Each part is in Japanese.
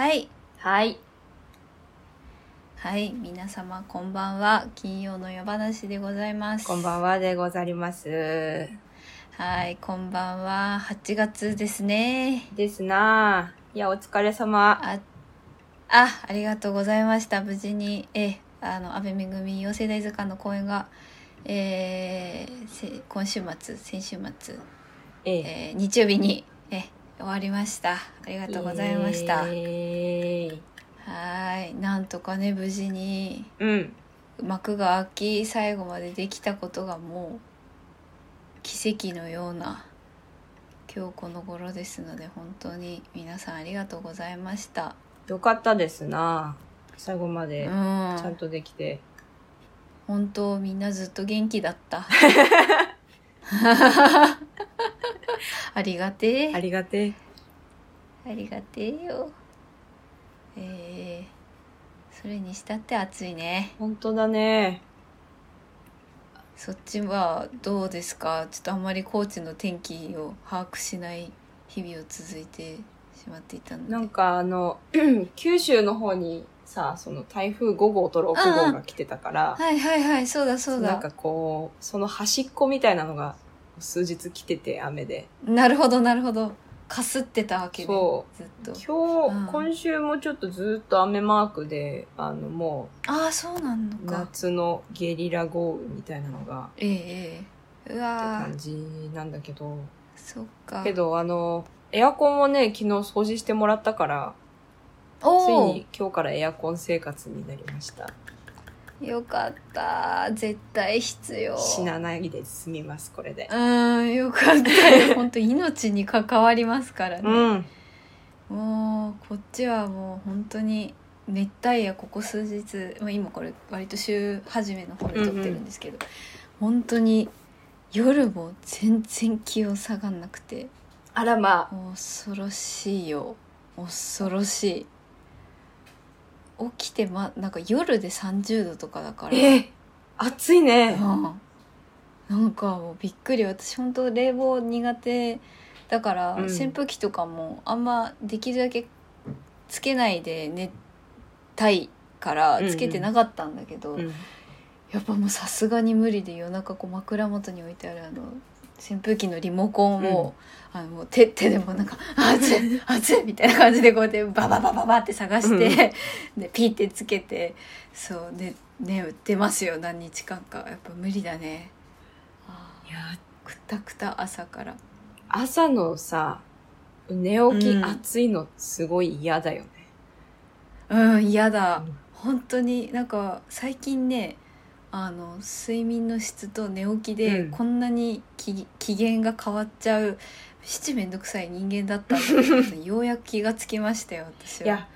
はいはい。はい皆様こんばんは金曜の夜話でございますこんばんはでござります。はいこんばんは8月ですねですなぁ。いや、お疲れ様。ああありがとうございました無事にえあの安倍めぐみ養成大図鑑の公演がえーせ今週末先週末、ええ。えー日曜日にえ終わりました。ありがとうございました。ーイ。はい。なんとかね無事にうん。幕が開き最後までできたことがもう奇跡のような今日この頃ですので本当に皆さんありがとうございました。よかったですな。ぁ。最後まうでん。ちゃんとできて。本当みんなずっと元気だった ありがてえ。ありがてえ。ありがてえよ。えー、それにしたって暑いね。本当だね。そっちはどうですか？ちょっとあんまり高知の天気を把握しない日々を続いてしまっていたので。なんかあの、九州の方にさ、その台風5号と6号が来てたから、はいはいはいそうだそうだ。なんかこう、その端っこみたいなのが数日来てて雨で。なるほどなるほど。かすってたわけねそずっと。今日、うん。今週もちょっとずっと雨マークで、あのもああそうなのうか夏のゲリラ豪雨みたいなのが、ええええ。うってわー感じなんだけど、そっか。けどあの、エアコンをね、昨日掃除してもらったから、ついに今日からエアコン生活になりました。よかった。絶対必要。死なないで済みます、これで。うんよかったよ。本当命に関わりますからね、うん。もうこっちはもう本当に熱帯夜ここ数日、まあ、今これ割と週初めの方で撮ってるんですけど、本当に夜も全然気温下がんなくて。あらまあ。恐ろしいよ。恐ろしい起きてまなんか夜で30度とかだから。えー暑いね。うん。なんかもうびっくり。私本当冷房苦手だから、うん。扇風機とかもあんまできるだけつけないで寝たいからうんうん。つけてなかったんだけど、うん。やっぱもうさすがに無理で夜中こう枕元に置いてあるあの扇風機のリモコンを、あのもう手手でもなんか「あ熱い熱い!」みたいな感じでこうやってバババババって探して、でピーってつけてそうでね出ますよ何日間か。やっぱ無理だね。あいや、ーくたくた朝から。朝のさ、寝起きうん。暑いのすごい嫌だよね。うん嫌だ。うん。本当になんか最近ねあの睡眠の質と寝起きでうん。こんなにき機嫌が変わっちゃう七めんどくさい人間だったってようやく気がつきましたよ私は。いや、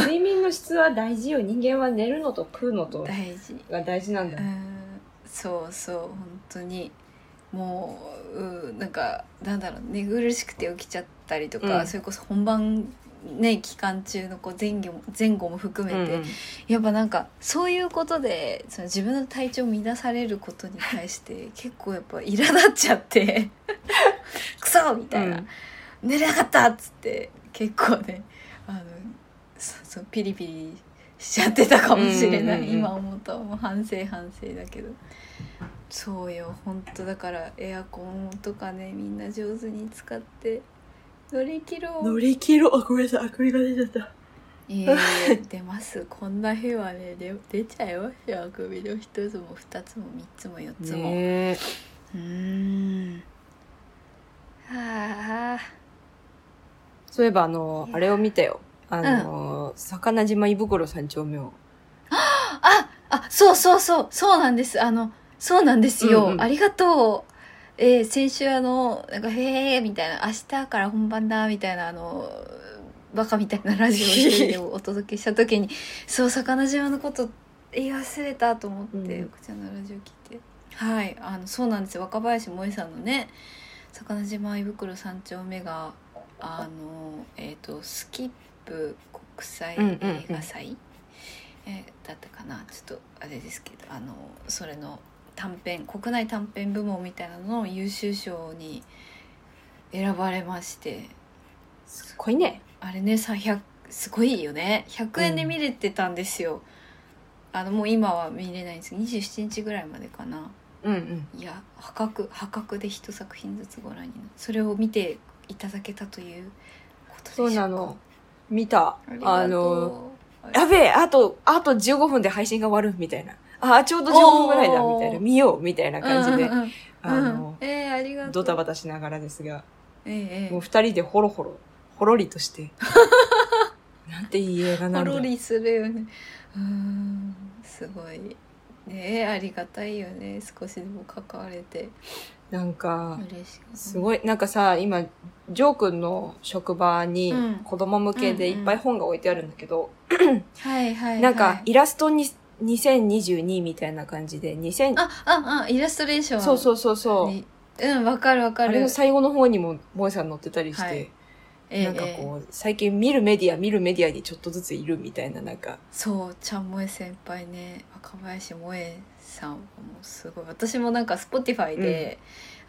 睡眠の質は大事よ。人間は寝るのと食うのと。大事。が大事なんだよ。うん。そうそう本当に。もううんなんかなんだろう寝苦しくて起きちゃったりとか、うん。それこそ本番ね期間中のこう前後も前後も含めて、うんうん。やっぱなんかそういうことでその自分の体調を乱されることに対して 結構やっぱ苛立っちゃって クソみたいな、うん。寝れなかったっつって結構ねあのそうそうピリピリしちゃってたかもしれない、今思うともう反省反省だけど。そうよ本当だからエアコンとかねみんな上手に使って乗り切ろう。乗り切ろう。あ、ごめんなさい。あくびが出ちゃった。いえいえ出ます。こんな日はね出出ちゃいますよ。あくびの一つも二つも三つも四つも、ねえ。うーん。はあ。そういえばあのあれを見たよ。あの、魚島胃袋三丁目を。ああそうそうそう。そうなんです。あのそうなんですよ、うんうん。ありがとうえー先週あのなんか「へえ」みたいな「明日から本番だ」みたいなあのバカみたいなラジオをお届けした時に そう魚島のこと言い忘れたと思って、うん。奥ちゃんのラジオ聞いて。はいあのそうなんですよ。若林萌さんのね魚島胃袋三丁目があのえっ、とスキップ国際映画祭、えーだったかな？ちょっとあれですけどあのそれの短編国内短編部門みたいなのの優秀賞に選ばれまして。すごいね。あれねさ100すごいよね。100円で見れてたんですよ、あのもう今は見れないんですけど27日ぐらいまでかな。うんうん。いや破格破格で一作品ずつご覧になる。それを見ていただけたということでしょそうなの。見た。あのやべえあとあと15分で配信が終わるみたいなあちょうど15分ぐらいだみたいな。見ようみたいな感じで、うんうんうん。あの、うんえー、ありがとう。ドタバタしながらですが。ええもう二人でホロホロほろりとして。なんていい映画なんだ。ほろりするよね。うんすごい。ねありがたいよね。少しでも関われて。なんか嬉しい。すごい。なんかさ今ジョー君の職場にうん。子供向けでいっぱい本が置いてあるんだけど、はいはい、はい、なんかイラストに2022みたいな感じで2000あああイラストレーション。そうそうそうそう。にうんわかるわかる。あれの最後の方にも萌えさん載ってたりして、はい。ええなんかええ。こう最近見るメディア見るメディアにちょっとずついるみたいななんか。そうちゃん萌え先輩ね。若林萌えさんはもうすごい。私もなんか Spotify で、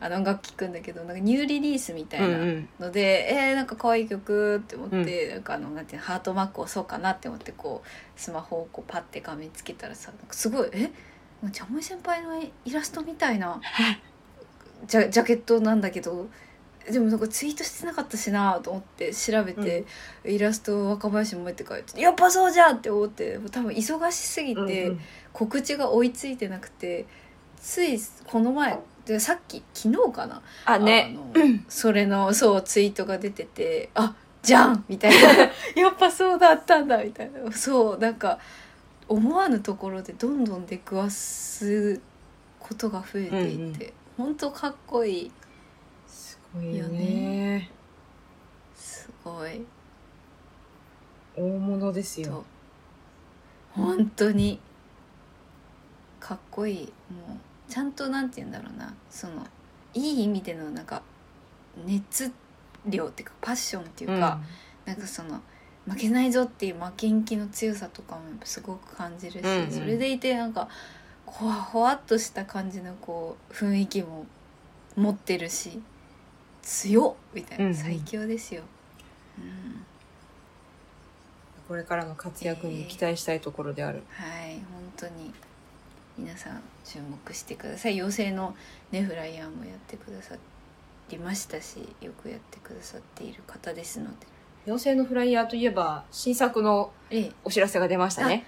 あの音楽聴くんだけどなんかニューリリースみたいなうんうん。ので、えー、なんか可愛い曲って思って、なんかあのなんていうのハートマーク押そうかなって思ってこうスマホをこうパッて画面つけたらさなんかすごいえ？ちゃんもい先輩のイラストみたいな ジャジャケットなんだけどでもなんかツイートしてなかったしなと思って調べて、イラスト若林萌えって書いててやっぱそうじゃんって思って多分忙しすぎて、うんうん。告知が追いついてなくてついこの前でさっき昨日かな？あね。あのそれのそうツイートが出ててあじゃん！みたいな。やっぱそうだったんだみたいな。そうなんか思わぬところでどんどん出くわすことが増えていて、本当かっこいい。すごいよよね。ねすごい。大物ですとよ本当にかっこいい。もうちゃんとなんて言うんだろうなそのいい意味でのなんか熱量っていうかパッションっていうか、なんかその負けないぞっていう負けん気の強さとかもすごく感じるし、うんうん。それでいてなんかほわほわっとした感じのこう雰囲気も持ってるし強っみたいな、うんうん。最強ですよ。うん。これからの活躍に期待したいところである、はい本当に皆さん注目してください。妖精のねフライヤーもやってくださりましたしよくやってくださっている方ですので。妖精のフライヤーといえば新作のええ。お知らせが出ましたね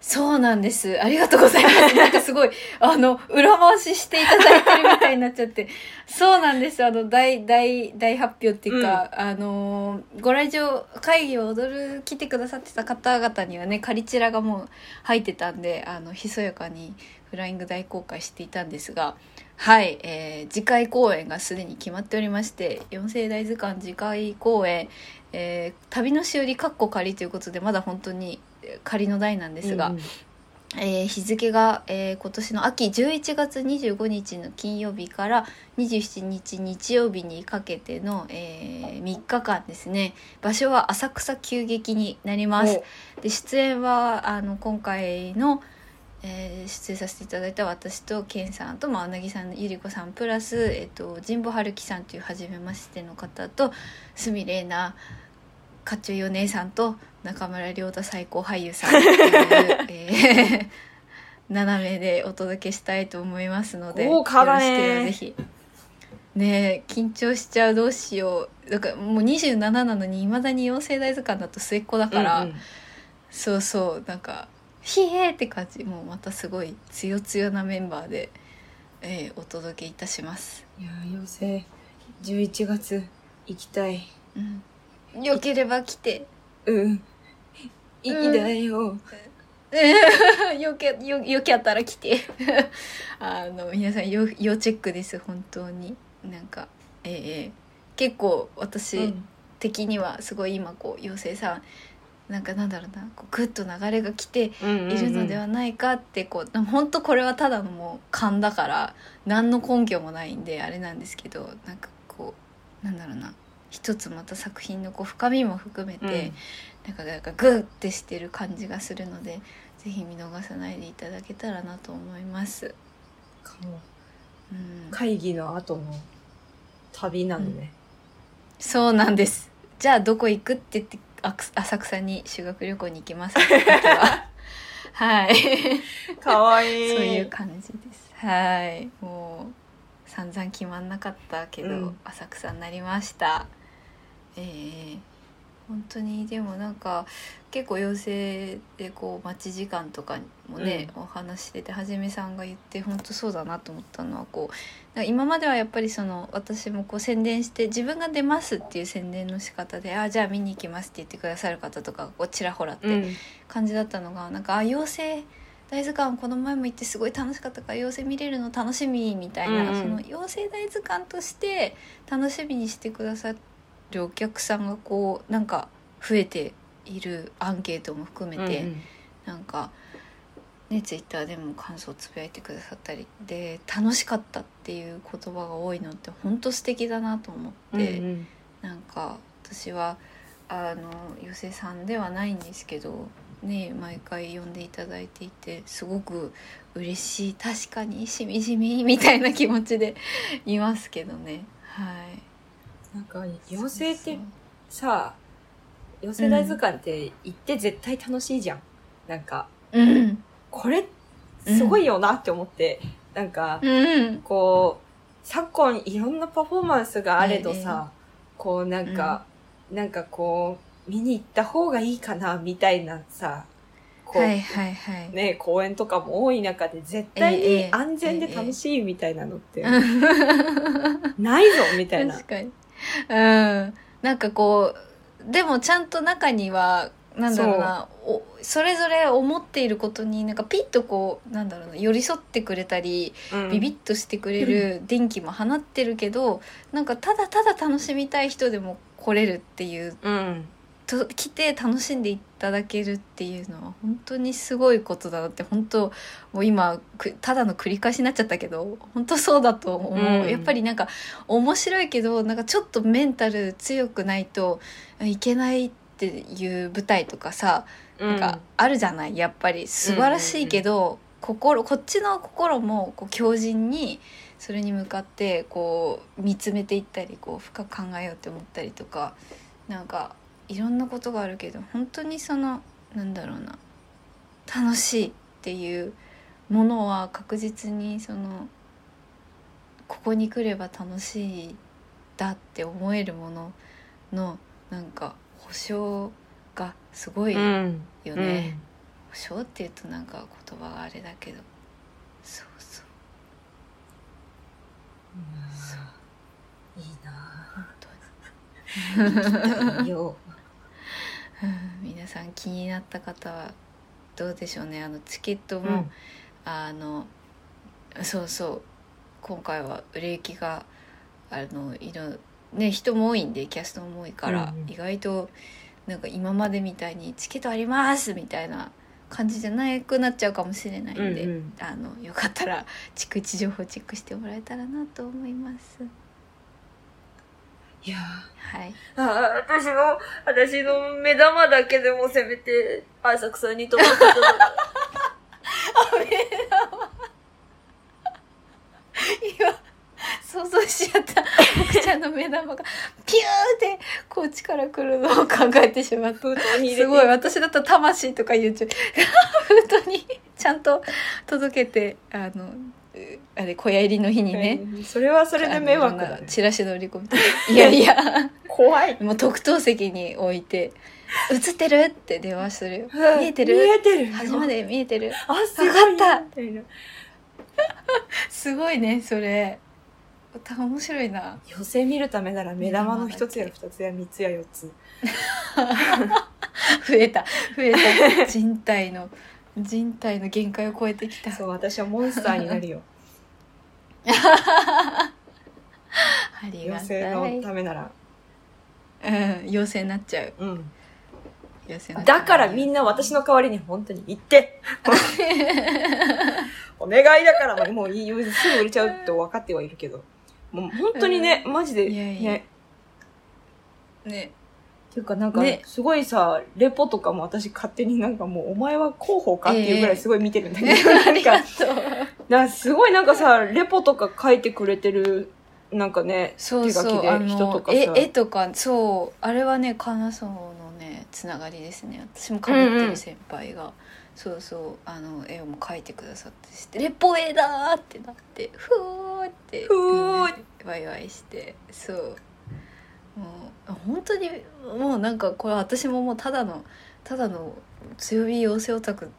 そうなんです。ありがとうございます。なんかすごいあの裏回ししていただいてるみたいになっちゃって。そうなんですあの大大大発表っていうか、あのご来場会議を踊る来てくださってた方々にはねカリチラがもう入ってたんであのひそやかにフライング大公開していたんですがはい、えー次回公演がすでに決まっておりまして四世大図鑑次回公演、えー旅のしおりかっこ仮ということでまだ本当にえー仮の代なんですが、うんうん。えー日付が、えー今年の秋11月25日の金曜日から27日日曜日にかけての、え3日間ですね。場所は浅草急激になります。で出演はあの今回の、えー出演させていただいた私とケンさんと、まあ、うなぎさんゆり子さんプラス、えっと神保春樹さんという初めましての方と鷲見玲奈かっちょいいお姉さんと中村亮太最高俳優さんっていう、えー7名でお届けしたいと思いますのでよろしければぜひ。ねえ緊張しちゃうどうしよう。だからもう27なのにいまだに妖精大図鑑だと末っ子だから、うんうん。そうそう。なんか「ひえ!」って感じもうまたすごい強強なメンバーで、えーお届けいたします。いやー妖精11月行きたい。うん、よければ来て。うんいいだよ、よけよよけあったら来て。あの皆さん要要チェックです本当に。なんかええええ。結構私、うん。的にはすごい今こう妖精さんなんかなんだろうなこうグッと流れが来てうんうんうん。いるのではないかってこう、でも本当これはただのもう勘だから何の根拠もないんであれなんですけどなんかこうなんだろうな。一つまた作品のこう深みも含めて、なんかなんかグッてしてる感じがするのでぜひ見逃さないでいただけたらなと思います。かも。うん、会議の後の旅なのね、そうなんです。じゃあどこ行くって言って浅草に修学旅行に行きます はい。かわいい。そういう感じです。はい。もう散々決まんなかったけど、うん。浅草になりました。えー本当に。でもなんか結構陽性でこう待ち時間とかもね、お話ししててはじめさんが言って本当そうだなと思ったのはこう今まではやっぱりその私もこう宣伝して自分が出ますっていう宣伝の仕方で「あじゃあ見に行きます」って言ってくださる方とかがこうちらほらってうん。感じだったのがなんかあ妖精大図鑑この前も行ってすごい楽しかったから妖精見れるの楽しみみたいな、うんうん。その妖精大図鑑として楽しみにしてくださるお客さんがこうなんか増えているアンケートも含めて、うんなんかねツイッターでも感想をつぶやいてくださったりで楽しかったっていう言葉が多いのって本当素敵だなと思って。うんうん。なんか私はあの寄せさんではないんですけどね毎回呼んでいただいていてすごく嬉しい確かにしみじみみたいな気持ちでいますけどね。はいなんか、妖精ってさ、妖精大図鑑って行って絶対楽しいじゃん。なんか、うん。これ、すごいよなって思って、なんか、うん。こう、昨今いろんなパフォーマンスがあれどさ、こうなんか、なんかこう、見に行った方がいいかな、みたいなさ、こう、はいはいはい、ね、公演とかも多い中で絶対ええに安全で楽しいみたいなのって、うん。ないぞみたいな。確。かに うん。なんかこうでもちゃんと中にはなんだろうなおそれぞれ思っていることになんかピッとこうなんだろうな寄り添ってくれたり、うん。ビビッとしてくれる電気も放ってるけどなんかただただ楽しみたい人でも来れるっていううん。と来て楽しんでいただけるっていうのは本当にすごいことだなって本当もう今くただの繰り返しになっちゃったけど本当そうだと思う、うん。やっぱりなんか面白いけどなんかちょっとメンタル強くないといけないっていう舞台とかさなんかあるじゃない？やっぱり。素晴らしいけど、心こっちの心もこう強靭にそれに向かってこう見つめていったりこう深く考えようって思ったりとかなんかいろんなことがあるけど本当にそのなんだろうな楽しいっていうものは確実にそのここに来れば楽しいだって思えるもののなんか保証がすごいようん。ね、保証っていうとなんか言葉があれだけど。そうそう。いいな本当にぁ。よ。うん 皆さん気になった方はどうでしょうね。あのチケットも、うん。あのそうそう。今回は売れ行きがあのいろね人も多いんでキャストも多いから、うんうん。意外となんか今までみたいにチケットありますみたいな感じじゃなくなっちゃうかもしれないんで、うんうん。あのよかったら逐一情報チェックしてもらえたらなと思います。いやはい、あ私の、私の目玉だけでもせめて、浅草に届けた今想像しちゃった。奥ちゃんの目玉がピューってこっちから来るのを考えてしまった。すごい。私だったら魂とか言っちゃう。封筒にちゃんと届けてあのうあれ小屋入りの日にね、うんそれはそれで迷惑だね。チラシの売り込み。いやいや。怖い。もう特等席に置いて「映ってる?」って電話する。よ見えてる？見えてる。端まで見えてる。あ、すごかった。みたいな。すごいねそれ。面白いな。妖精見るためなら目玉の一つや二つや三つや四つ。増えた。増えた。人体の人体の限界を超えてきた。そう、私はモンスターになるよ。ありが妖精たいのためなら。うん妖精になっちゃう。うん。妖精になっちゃう。だからみんな私の代わりに本当に行って。お願いだからもういいよ。すぐ売れちゃうって分かってはいるけど。もう本当にね、マジでいやいや。ね。ねっていうかなんかね。すごいさ、レポとかも私勝手になんかもうお前は広報かっていうぐらいすごい見てるんだけど、あなんかなんかすごいなんかさレポとか書いてくれてるなんかねそう手書きで人とかさ。絵絵とかそうあれはね金沢のねつながりですね。私もかぶってる先輩が、そうそうあの絵をも描いてくださってして「レポ絵だ!」ってなってふーってふーワイワイしてそうもう本当にもうなんかこれ私ももうただのただの強火妖精オタク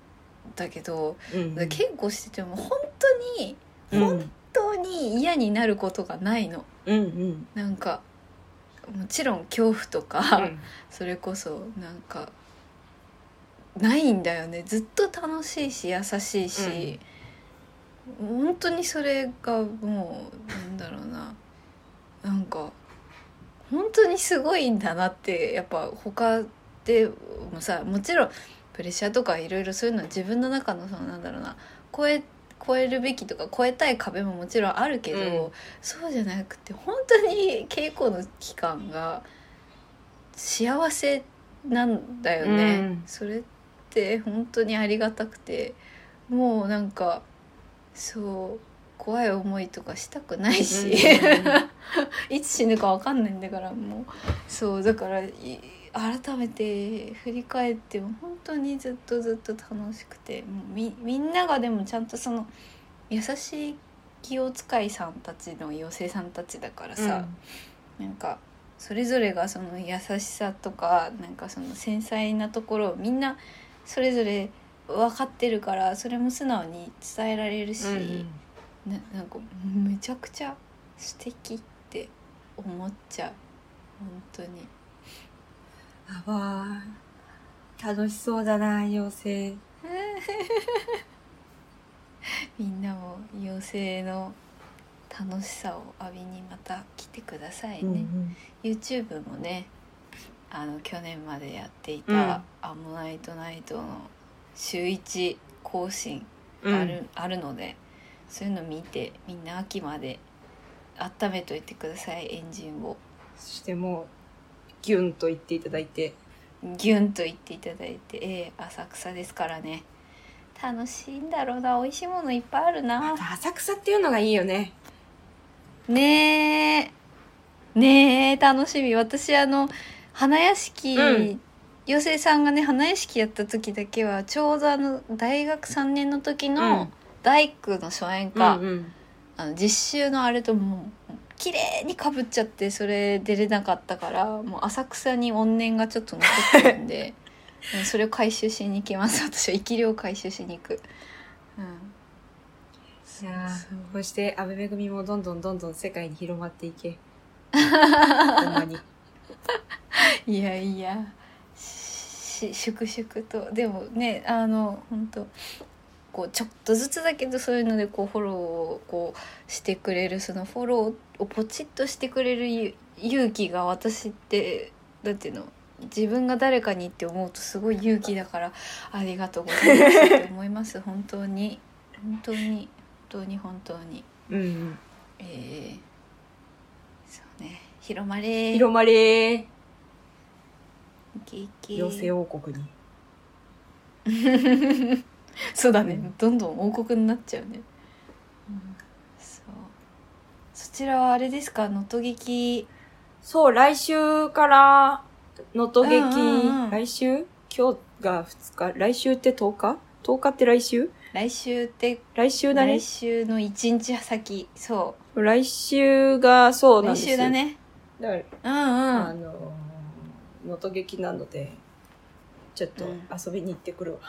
だけど、うん稽古してても本当にうん。本当に嫌になることがないの。うんうん。なんかもちろん恐怖とか、うん。それこそなんかないんだよね。ずっと楽しいし優しいし、本当にそれがもうなんだろうな。なんか本当にすごいんだなってやっぱ他でもさもちろんプレッシャーとかいろいろそういうのは自分の中のそのなんだろうな超え超えるべきとか超えたい壁ももちろんあるけど、うん。そうじゃなくて本当に稽古の期間が幸せなんだよね、うん。それって本当にありがたくてもうなんかそう怖い思いとかしたくないし、いつ死ぬか分かんないんだからもう。そうだからい改めて振り返っても本当にずっとずっと楽しくてもうみみんながでもちゃんとその優しい気を使いさんたちの妖精さんたちだからさ、なんかそれぞれがその優しさとかなんかその繊細なところをみんなそれぞれ分かってるからそれも素直に伝えられるし、ななんかめちゃくちゃ素敵って思っちゃう。本当に。あわー。楽しそうだな妖精。みんなも妖精の楽しさを浴びにまた来てくださいね、YouTube もねあの去年までやっていたうん「アモナイトナイト」の週1更新うん。ある,、あるのでそういうの見てみんな秋まで温めといてくださいエンジンを。そしてもうギュンと言っていただいて。ギュンと言っていただいて、ええ浅草ですからね。楽しいんだろうな美味しいものいっぱいあるな。また浅草っていうのがいいよね。ねえ。ねえ楽しみ。私あの花屋敷、うん。妖精さんがね花屋敷やった時だけはちょうどあの大学3年の時うのん大工の初演か、うんうん。あの実習のあれともう綺麗にかぶっちゃってそれ出れなかったからもう浅草に怨念がちょっと残ってるんで うんそれを回収しに行きます。私は生き量を回収しに行く。うん。いやーそうこうして安倍めぐみもどんどんどんどん世界に広まっていけ。いやいや。し粛々と。でもねあの本当こうちょっとずつだけどそういうのでこうフォローをこうしてくれるそのフォローをポチッとしてくれるゆ勇気が私ってなんていうの自分が誰かにって思うとすごい勇気だからありがとうございますって思います。本当に本当に本当に。本当にうんうんえー、そうね。広まれ。広まれ。ーイケイケ。妖精王国に そうだね、うんどんどん王国になっちゃうね、そう。そちらはあれですか？能登劇？そう来週から能登劇、うんうんうん来週？今日が2日。来週って10日 ?10 日って来週？来週って来週だね。来週の1日先。そ来週がそうう来なんですよ。週だね。だからうんうん。あの能登劇なのでちょっとうん。遊びに行ってくるわ、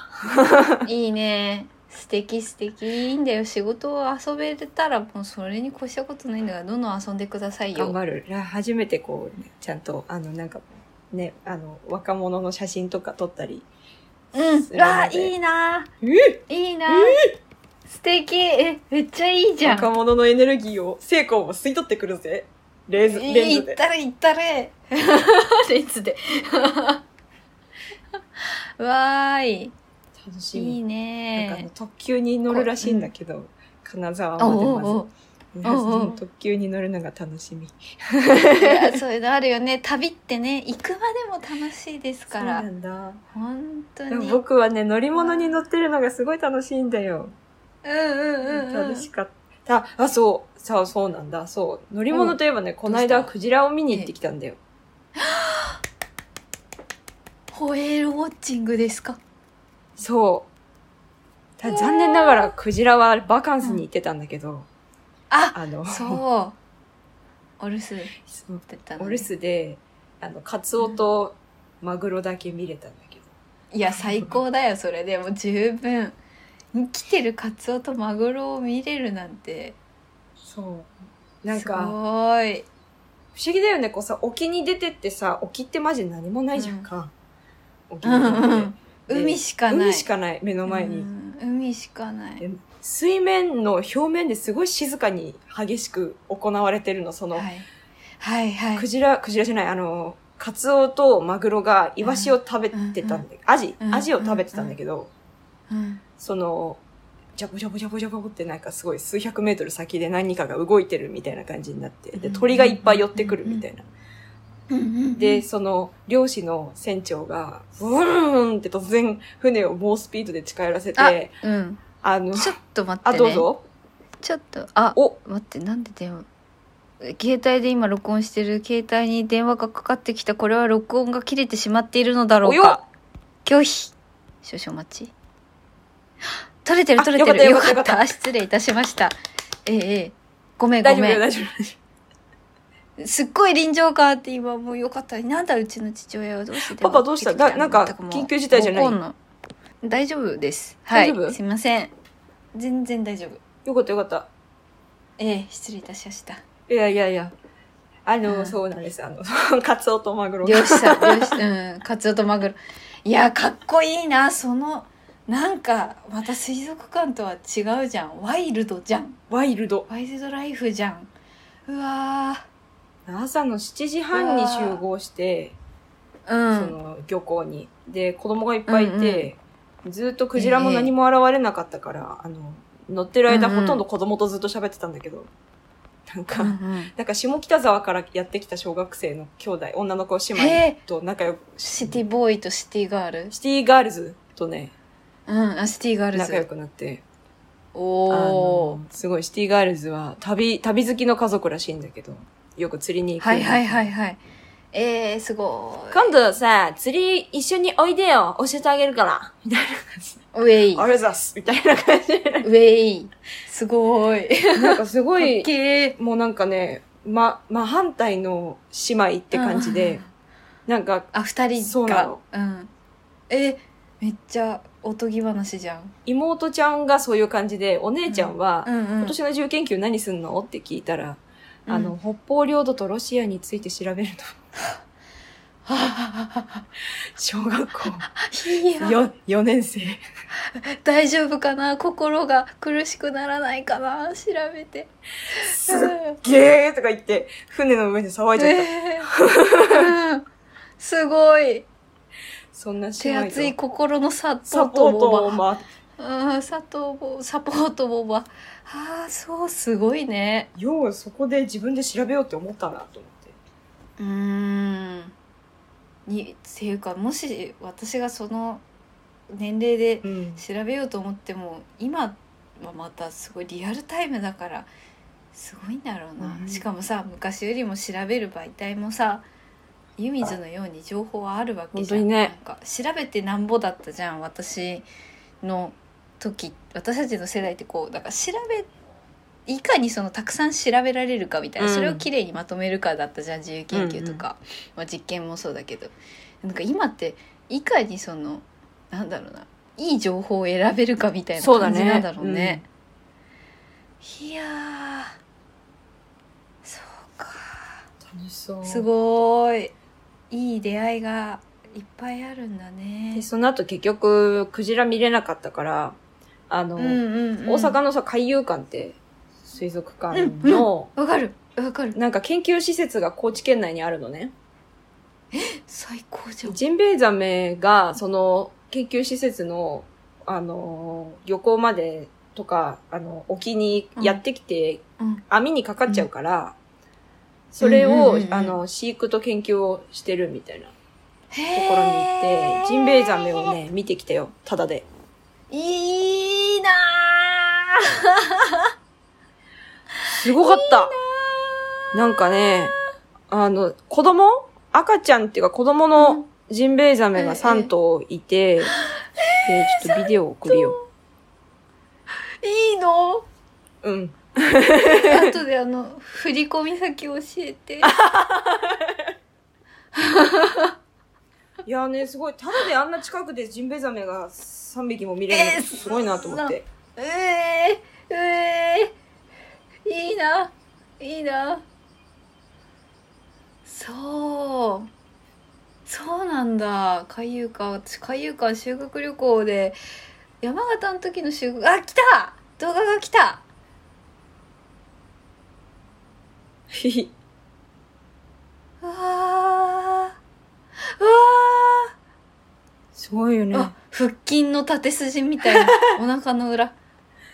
いいね。素敵素敵。いいんだよ。仕事を遊べたらもうそれに越したことないんだからどんどん遊んでくださいよ。頑張る。ら初めてこうちゃんとあのなんかねあの若者の写真とか撮ったりうん。わあいいな。えいいな。素敵。えめっちゃいいじゃん。若者のエネルギーを成功を吸い取ってくるぜ。レーズレンズで。行ったれ行ったれ。レンズで わーい。楽しみ。いいなんかあのね特急に乗るらしいんだけど、金沢まおでまず。うおうお特急に乗るのが楽しみ。いやそういうのあるよね。旅ってね行くまでも楽しいですかそうならんだ。本当に。僕はね乗り物に乗ってるのがすごい楽しいんだよ。うんうんうんうん。楽しかった。あ、そう。さあ、そうなんだ。そう。乗り物といえばね、この間、クジラを見に行ってきたんだよ。ホエールウォッチングですか？そう。ただ残念ながらクジラはバカンスに行ってたんだけど、ああの、そう。お留守ってたお留守で、あの、カツオとマグロだけ見れたんだけど。いや最高だよそれで。も十分。生きてるカツオとマグロを見れるなんて。そう。なんすか、ごい。不思議だよね。こうさ、沖に出てってさ、沖ってマジ何もないじゃんか。沖うんに出て。うんうん海しかない。海しかない、目の前に。うん。海しかない。で水面の表面ですごい静かに激しく行われてるの、その、はい。はいはい。クジラ、クジラじゃない、あの、カツオとマグロがイワシを食べてたんだ、アジうんアジを食べてたんだけど、うん。その、ジャボジャボジャボジャボってなんかすごい数百メートル先で何かが動いてるみたいな感じになって、で、鳥がいっぱい寄ってくるみたいな。で、その、漁師の船長が、ブーンって突然船を猛スピードで近寄らせあて、うん。あの、ちょっと待ってあ、ねどうぞ。ちょっとあお、待ってなんで電話携帯で今録音してる携帯に電話がかかってきたこれは録音が切れてしまっているのだろうか。拒否。少々お待ち。取れてるあ取れてるよかった失礼いたしました。ええええ。ごめんごめん。大丈夫。大丈すっごい臨場感あって今もうよかったなんだうちの父親はどうしてパパどうした？だなんか緊急事態じゃない？大丈夫ですはい大丈夫？すいません全然大丈夫夫よかったよかった。ええ失礼いたしましたいやいやいや。あの、うんそうなんです。あの、カツオとマグロが。漁師さん、漁師、うん、カツオとマグロ。いや、かっこいいな、その、なんか、また水族館とは違うじゃん。ワイルドじゃん。ワイルド。ワイルドライフじゃん。うわ朝の7時半に集合して、ーうん。その漁港に。で、子供がいっぱいいて、ずっとクジラも何も現れなかったから、あの、乗ってる間、うんうんほとんど子供とずっと喋ってたんだけど、なんか、うんうんなんか下北沢からやってきた小学生の兄弟、女の子姉妹へと仲良く、シティボーイとシティガール？シティガールズとね、うん、あ、シティガール仲良ズ。くなって、おあおの。すごいシティガールズは旅、旅好きの家族らしいんだけど、よく釣りに行く。はいはいはいはい。えー、すごい。今度さ、釣り一緒においでよ教えてあげるからみたいな感じで。ウェイ。あれざっすみたいな感じで。ウェイ。すごい。なんかすごい、もうなんかね、ま、真反対の姉妹って感じで、なんか、あ、二人が。そうなのうん。え、めっちゃおとぎ話じゃん。妹ちゃんがそういう感じで、お姉ちゃんは、うんうん。今年の自由研究何すんの？って聞いたら、あの、うん北方領土とロシアについて調べるの。小学校いや、4, 4年生。大丈夫かな？心が苦しくならないかな？調べて。すっげーとか言って、船の上で騒いじゃった。えーうんすごい。そんな手厚い心のサポサートをうん、サポサポートボバ。ああ、そう、すごいね。ようそこで自分で調べようって思ったなと思って。うーん。に、っていうか、もし私がその年齢でうん。調べようと思っても今はまたすごいリアルタイムだからすごいんだろうな、うんしかもさ昔よりも調べる媒体もさ湯水のように情報はあるわけじゃんねなんか調べてなんぼだったじゃん私の時私たちの世代ってこうだから調べいかにそのたくさん調べられるかみたいな、うん。それをきれいにまとめるかだったじゃん自由研究とか、まあ、実験もそうだけど。なんか今っていかにそのなんだろうないい情報を選べるかみたいなそうだね感じなんだろうね。いやーそうか。楽しそう。すごい。いい出会いがいっぱいあるんだね。で、。その後結局、クジラ見れなかったから、あの、うんうんうん、大阪のさ、海遊館って、水族館の、わかる。わかる。なんか研究施設が高知県内にあるのね。最高じゃん。ジンベエザメが、その、研究施設の、あの、漁港までとか、あの、沖にやってきて、うん。網にかかっちゃうから、それを、うんうんうんうん。あの、飼育と研究をしてるみたいなとへころに行って、ジンベエザメをね、見てきたよ、ただで。いいなすごかった。なんかね、あの、子供？赤ちゃんっていうか子供のジンベエザメが3頭いて、で、ちょっとビデオを送るよ。いいの？うん。後であの振り込み先教えて。いやね、すごい、ただであんな近くでジンベエザメが3匹も見れるえーのすごいなと思って。ええー、えー、いいないいな。そう。そうなんだ。海遊館。私海遊館修学旅行で山形の時の修学あ来た！動画が来た！ひひ。うわすごいよね。腹筋の縦筋みたいな。お腹の裏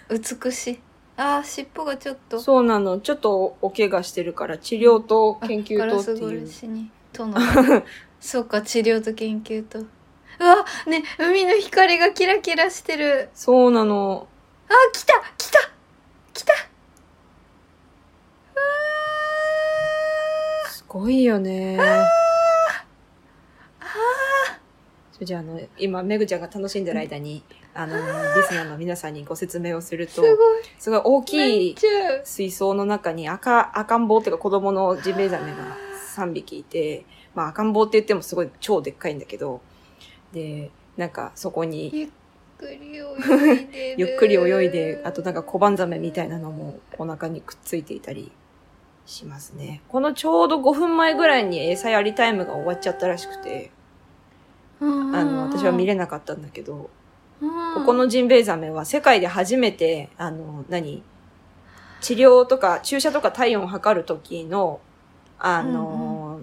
美しい。あー尻尾がちょっと。そうなの。ちょっとお怪我してるから、治療とあ研究とっていう。越しにとの。そうか治療と研究と。うわね海の光がキラキラしてる。そうなの。あ来た来た来た。すごいよね。それじゃあ、あの、今、めぐちゃんが楽しんでる間に、あの、リスナーの皆さんにご説明をするとすご、い。すごい大めきい水槽の中に赤、赤ん坊っていうか子供のジンベエザメが3匹いて、まあ赤ん坊って言ってもすごい超でっかいんだけど、で、なんかそこにゆっくり泳いでる。ゆっくり泳いで、あとなんか小判ザメみたいなのもお腹にくっついていたりしますね。このちょうど5分前ぐらいに餌やりタイムが終わっちゃったらしくて、ああの、私は見れれなかったんだけど、こここのジンベエザメは世界で初めて、あの、何？治療とか注射とか体温を測る時の、あの、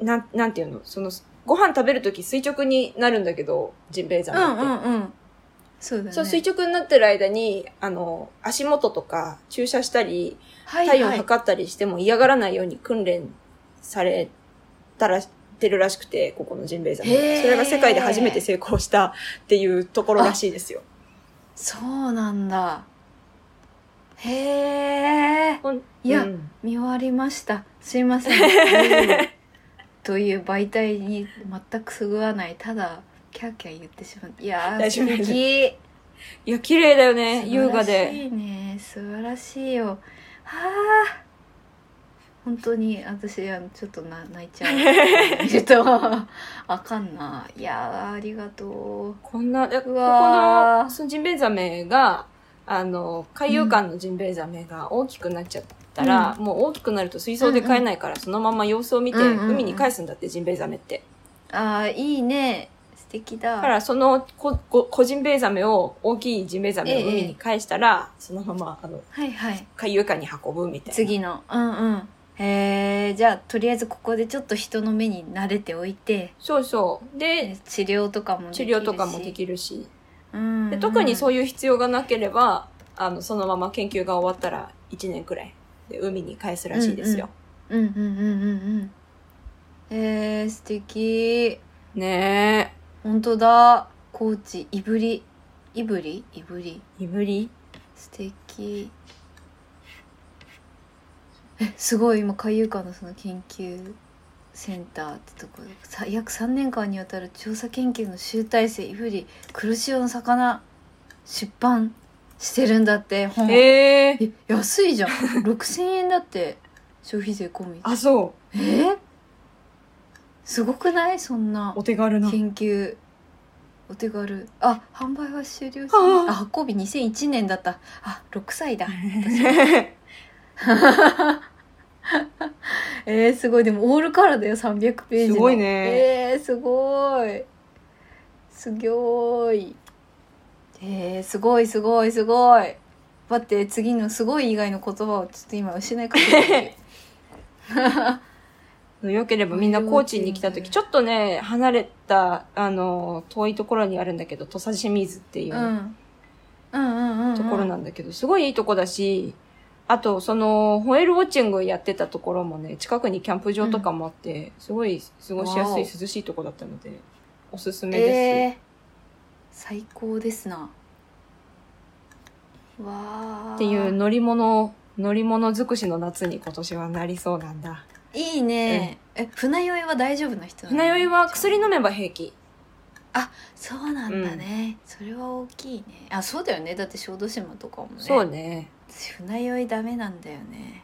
なん、なんていうの？その、ご飯食べる時垂直になるんだけど、ジンベエザメって。うんうんうん。そうだね。そう、垂直になってる間に、あの、足元とか注射したり、はい体温はい測ったりしても嫌がらないように訓練されたら、てるらしくて、ここのジンベエザメ。それが世界で初めて成功したっていうところらしいですよ。そうなんだ。へえいやうん。見終わりました。すいません。という媒体に全くそぐわない。ただキャーキャー言ってしまう。いやー素敵。いや、綺麗だよね、優雅素晴らしで。いね。素晴らしいよ。はあ本当に私あのちょっとな泣いちゃう。見るとあかんな。いやーありがとこんな、でここわー。の、そのジンベエザメが、あの、海遊館のジンベエザメが大きくなっちゃったら、もう大きくなると水槽で飼えないから、そのまま様子を見て、うんうんうん。海に返すんだって、ジンベエザメって。うあーいいね。素敵だ。だから、そのこ、こ、小ジンベエザメを、大きいジンベエザメを海に返したら、そのまま、あの、はいはい。海遊館に運ぶみたいな。次の。うんうんへえじゃあとりあえずここでちょっと人の目に慣れておいて。そうそう。で、で治療とかも治療とかもできるし。うん。で特にそういう必要がなければ、あの、そのまま研究が終わったら1年くらいで海に返すらしいですよ。うんうん。うんうんうんえー、素敵。ね本当だ。高知いぶり。いぶり？いぶり。え。いぶり？素敵えすごい今海遊館のその研究センターってところでさ約3年間にわたる調査研究の集大成いぶり黒潮の魚出版してるんだって本へえ。え安いじゃん。6000円だって消費税込み。あ、そう。えー？すごくない？そんなお手軽な。研究。お手軽。あ販売は終了しああ発行日2001年だった。あ6歳だ えー、すごい。でもオールカラーだよ300ページの。すごいね。えー、すごい。すごい。えー、すごいすごいすごい。待って次のすごい以外の言葉をちょっと今失いかけてる。よければみんな高知に来た時、ちょっとね、離れた、あの、遠いところにあるんだけど、土佐清水っていううん。うんうんうんうん。ところなんだけど、すごいいいとこだし、あと、その、ホエールウォッチングやってたところもね、近くにキャンプ場とかもあって、すごい過ごしやすい、涼しいとこだったので、お。すすめです。えー、最高ですな。わー。っていう乗り物、乗り物尽くしの夏に今年はなりそうなんだ。いいね、え船酔いは大丈夫な人船酔いは薬飲めば平気。そうなんだね、それは大きいね。あそうだよね。だって小豆島とかもね。そうね。私船酔いダメなんだよね。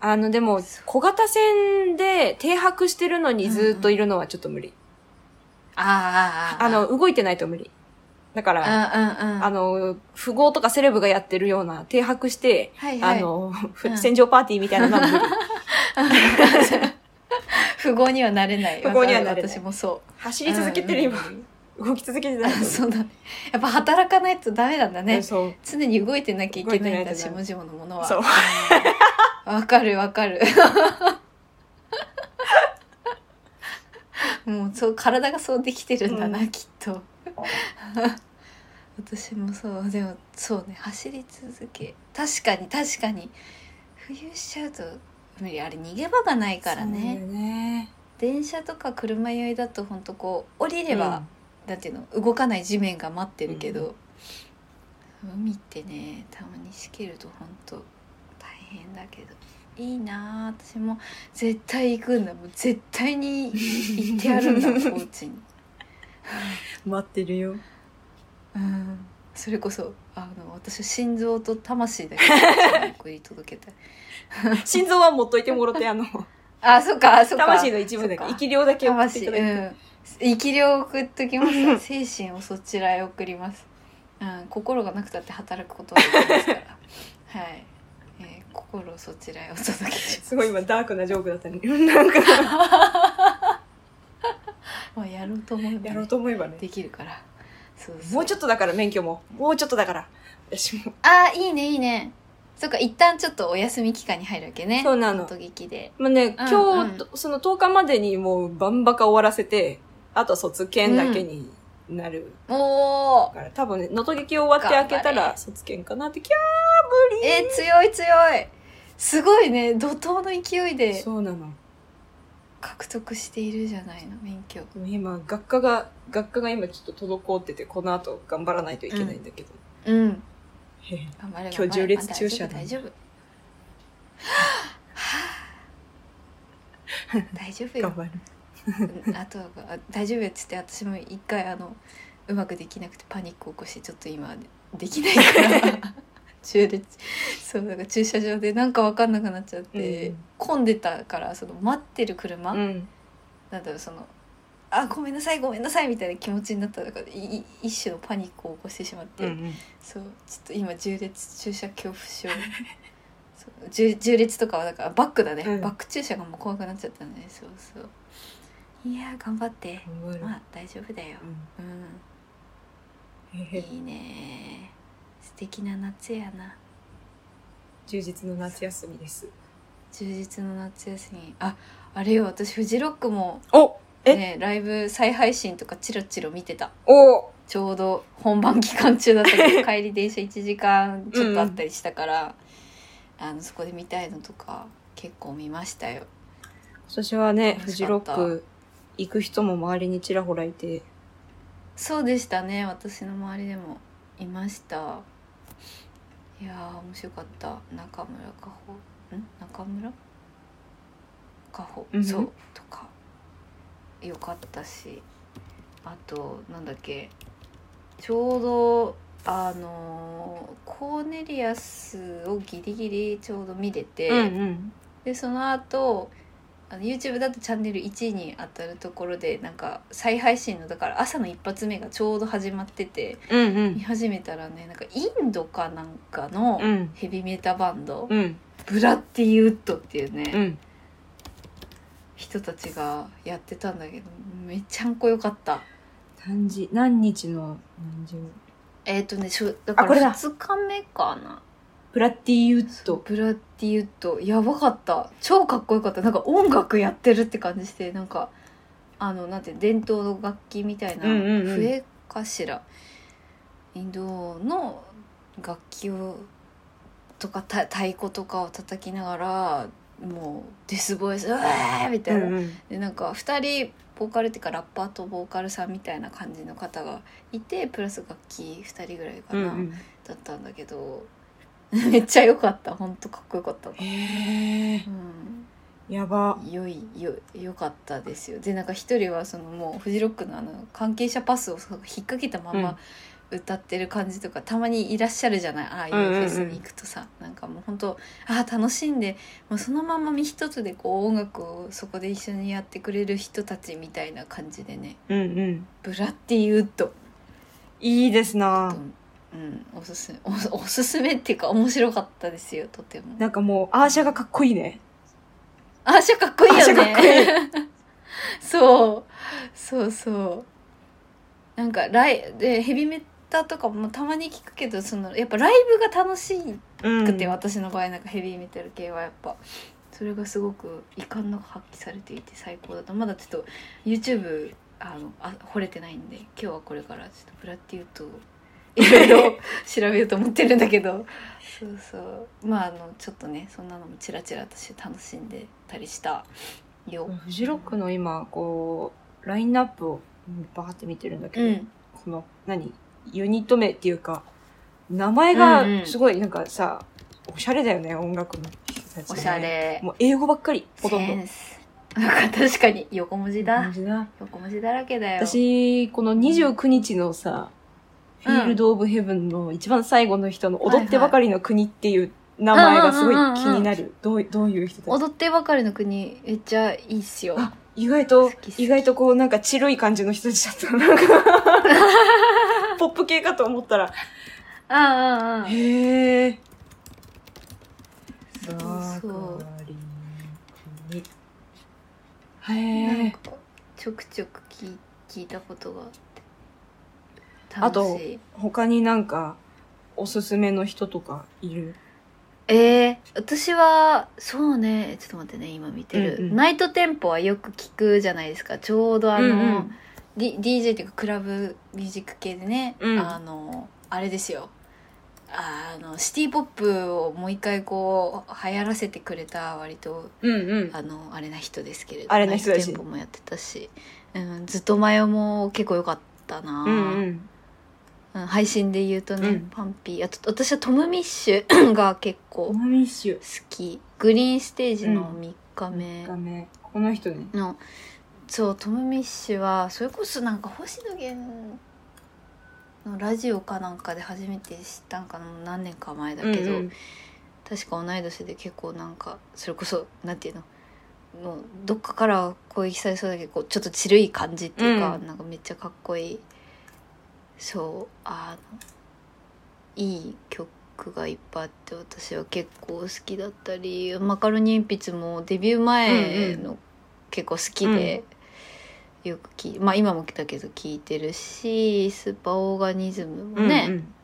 あのでも小型船で停泊してるのにずっといるのはちょっと無理、あーあーあの動いてないと無理。だからあうんうん。あの富豪とかセレブがやってるような停泊して、はいはい。あの、うん。戦場パーティーみたいなのは無理。富豪にはなれない。富豪にはなれない。私もそう。走り続けてる今、動き続けてないあ そうだ。ねやっぱ働かないとダメなんだね。そう。常に動いてなきゃいけないんだ動いてないとダメ。下々のものは。そう。うん。わかるわかる。もうそう体がそうできてるんだな、うん。きっと。私もそう。でもそうね走り続け。確かに確かに。浮遊しちゃうと無理。あれ逃げ場がないからね。よね。電車とか車酔いだと本当こう降りれば、なんていうの動かない地面が待ってるけど、海ってねたまにしけると本当大変だけど。いいなあ私も。絶対行くんだ。もう絶対に行ってやるんだ 高知に、待ってるよ。うん、それこそあの私心臓と魂だけ送り届けたい 心臓は持っといてもろてあの。あそっかそっか。魂の一部だけ生き量だけ送ってい魂ただいて、うん生き量を送っときます。精神をそちらへ送ります、うん、心がなくたって働くことはできますから。はい、えー心をそちらへお届けします。すごい今ダークなジョークだったね。なんか。まあやろうと思えばね、やろうと思えばね。できるから。そうそう。もうちょっとだから免許も。もうちょっとだから。私も。あーいいねいいね。そっか一旦ちょっとお休み期間に入るわけね。そうなの。音劇で。まあね、うん今日、その10日までにもうバンバカ終わらせて、あと卒検だけになるおおから、多分ね、能登劇終わって開けた頑張れ。ら卒検かなって、キャえー、強い強い。すごいね。怒涛の勢いーでそうなの。獲得しているじゃないの免許。でも今、学科が、学科が今ちょっと滞ってて、この後頑張らないといけないんだけど。うん。へへ頑張れ今日重列駐車頑張れ。大丈夫大丈夫。大丈夫よ。頑張る。うんあとはあ大丈夫よっつって私も一回あのうまくできなくてパニック起こしてちょっと今できないから。中列そうだから駐車場でなんか分かんなくなっちゃって、うん。混んでたからその待ってる車、うん。なんだろうそのあごめんなさいごめんなさいみたいな気持ちになったから一種のパニックを起こしてしまって、うんうん。そうちょっと今重列駐車恐怖症。そう重重列とかはだからバックだね、うん。バック駐車がもう怖くなっちゃったね。そうそういやー頑張って。頑張る。まあ大丈夫だよ。うん。いいね。素敵な夏やな。充実の夏休みです。充実の夏休み。ああれよ私フジロックもおえ？ねライブ再配信とかチロチロ見てた。お。ちょうど本番期間中だったけど帰り電車1時間 ちょっとあったりしたから、あのそこで見たいのとか結構見ましたよ。今年はね、楽フジロック行く人も周りにちらほらいて、そうでしたね私の周りでもいました。いやー面白かった。中村佳穂。ん？中村？佳穂、うんそう。とか。よかったし。あとなんだっけ。ちょうどあのーコーネリアスをギリギリちょうど見れて、うん。でその後あの YouTube だとチャンネル1位に当たるところでなんか再配信のだから朝の一発目がちょうど始まっててうんうん。見始めたらねなんかインドかなんかのうん。ヘビメタバンド、うん。ブラッディウッドっていうね、うん。人たちがやってたんだけどめちゃんこよかった。何時何日の何時？えっ、とねしょだから2日目かなブラッディウッド。ブラッディウッド。やばかった。超かっこよかった。なんか音楽やってるって感じしてなんかあのなんて伝統の楽器みたいなうんうんうん。笛かしら、インドの楽器をとかた太鼓とかを叩きながらもうデスボイス「うわー!」みたいな、うんうん。でなんか2人ボーカルっていうかラッパーとボーカルさんみたいな感じの方がいてプラス楽器2人ぐらいかな、うんうん。だったんだけど めっちゃ良かった本当かっこよかった、へえうん、やば。良いよ良かったですよ。でなんか一人はそのもうフジロックのあの関係者パスを引っ掛けたまま歌ってる感じとか、たまにいらっしゃるじゃない？ああいうフェスに行くとさ、なんかもう本当ああ楽しんでもうそのまま身一つでこう音楽をそこで一緒にやってくれる人たちみたいな感じでね。うんうん。ブラッディウッドいいですなうん。おすすめおおすすめっていうか面白かったですよとても。なんかもう、アーシャがかっこいいね。アーシャかっこいいよね。そう。そうそう。なんかライでヘビメタとかもたまに聞くけどそのやっぱライブが楽しうん。くて、私の場合なんかヘビーメタル系はやっぱ。それがすごく遺憾なく発揮されていて最高だと。まだちょっと YouTube あのあ掘れてないんで今日はこれからちょっとブラッディウッドをいろい。ろ調べようと思ってるんだけど。そうそう。まああのちょっとねそんなのもチラチラ私楽しんでたりしたよ。フジロックの今、こう、ラインナップをバーって見てるんだけど、うん。この、何ユニット名っていうか、名前うんうん。がすごいなんかさ、おしゃれだよね、音楽の人たち、ね。おしゃ。れ。もう英語ばっかり、ほとんど。センス。なんか確かに横文字だ。横文字だ。らけだよ。私、この29日のさ、フィールド・オブ・ヘブンの一番最後の人の踊ってばかりの国っていう名前がすごい気になる。どうどういう人たち？踊ってばかりの国めっちゃいいっすよあ、意外と意外とこうなんかチルい感じの人たちだった。なんか、ポップ系かと思ったら。ああああへえ。そうそうばかりの国なんへえ。かちょくちょく聞い聞いたことがあと他になんか、おすすめの人とかいる？えー、私はそうね。ちょっと待ってね今見てる、うんうん。ナイトテンポはよく聞くじゃないですか。ちょうどあの、うんうん。D、DJ っていうかクラブミュージック系でね、うん。あのあれですよ。あのシティポップをもう一回こう流行らせてくれた割とうんうん。あのあれな人ですけれどあれな人だし。ナイトテンポもやってたし、うん、ずっと前も結構良かったな、うんうん。うん配信で言うとね、うん。パンピー。あと私はトム・ミッシュ が結構オマミッシュ。好き。グリーンステージの3日目。ダメ。この人ね。の、そうトム・ミッシュはそれこそなんか星野源のラジオかなんかで初めて知ったんかな何年か前だけど、うんうん。確か同い年で結構なんかそれこそなんていうの？もうどっかから攻撃されそうだけどこうちょっとチルい感じっていうか、うん。なんかめっちゃかっこいいそうあのいい曲がいっぱいあって私は結構好きだったりマカロニ鉛筆もデビュー前うんの結構好きで、よく聞いまあ今も来たけど聞いてるしスーパーオーガニズムもね、うんうん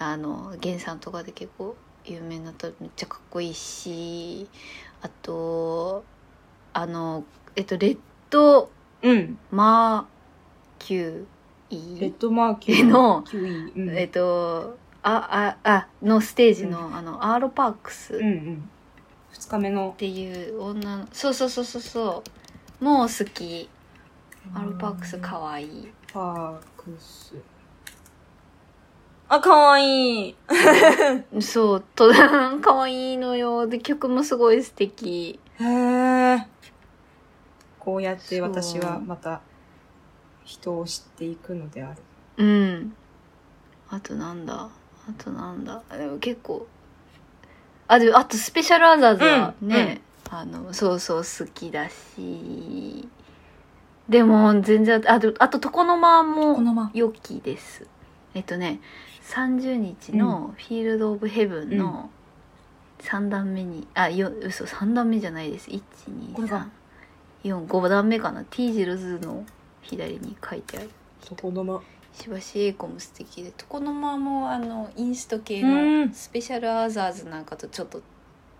あの原さんとかで結構有名になったらめっちゃかっこいいしあとあのえっとレッドうん。マーキュレイッドマーキュのうん。えっとあああのステージの,、あのアーロパークス。っうんうん。二日目の。ていう女のそうそうそうそうそう。もう好き。アーロパークスかわいい。パークス。あ、かわいい。そうとかわいいのよ。で曲もすごい素敵。へえ。こうやって私はまた人を知っていくのである。うん。あとなんだ？あとなんだ？でも結構。あ、でもあとスペシャルアザーズはね、あの、そうそう好きだし。でも全然、あと、あと床の間も。良きです。えっとね、30日のフィールド・オブ・ヘブンの3段目に、あ、よ、嘘、3段目じゃないです。1、2、3これか、4、5段目かな？T 字ルズの左に書いてある。床の間。石橋英子も素敵で。床の間もあのインスト系うん。のスペシャルアザーズなんかとちょっと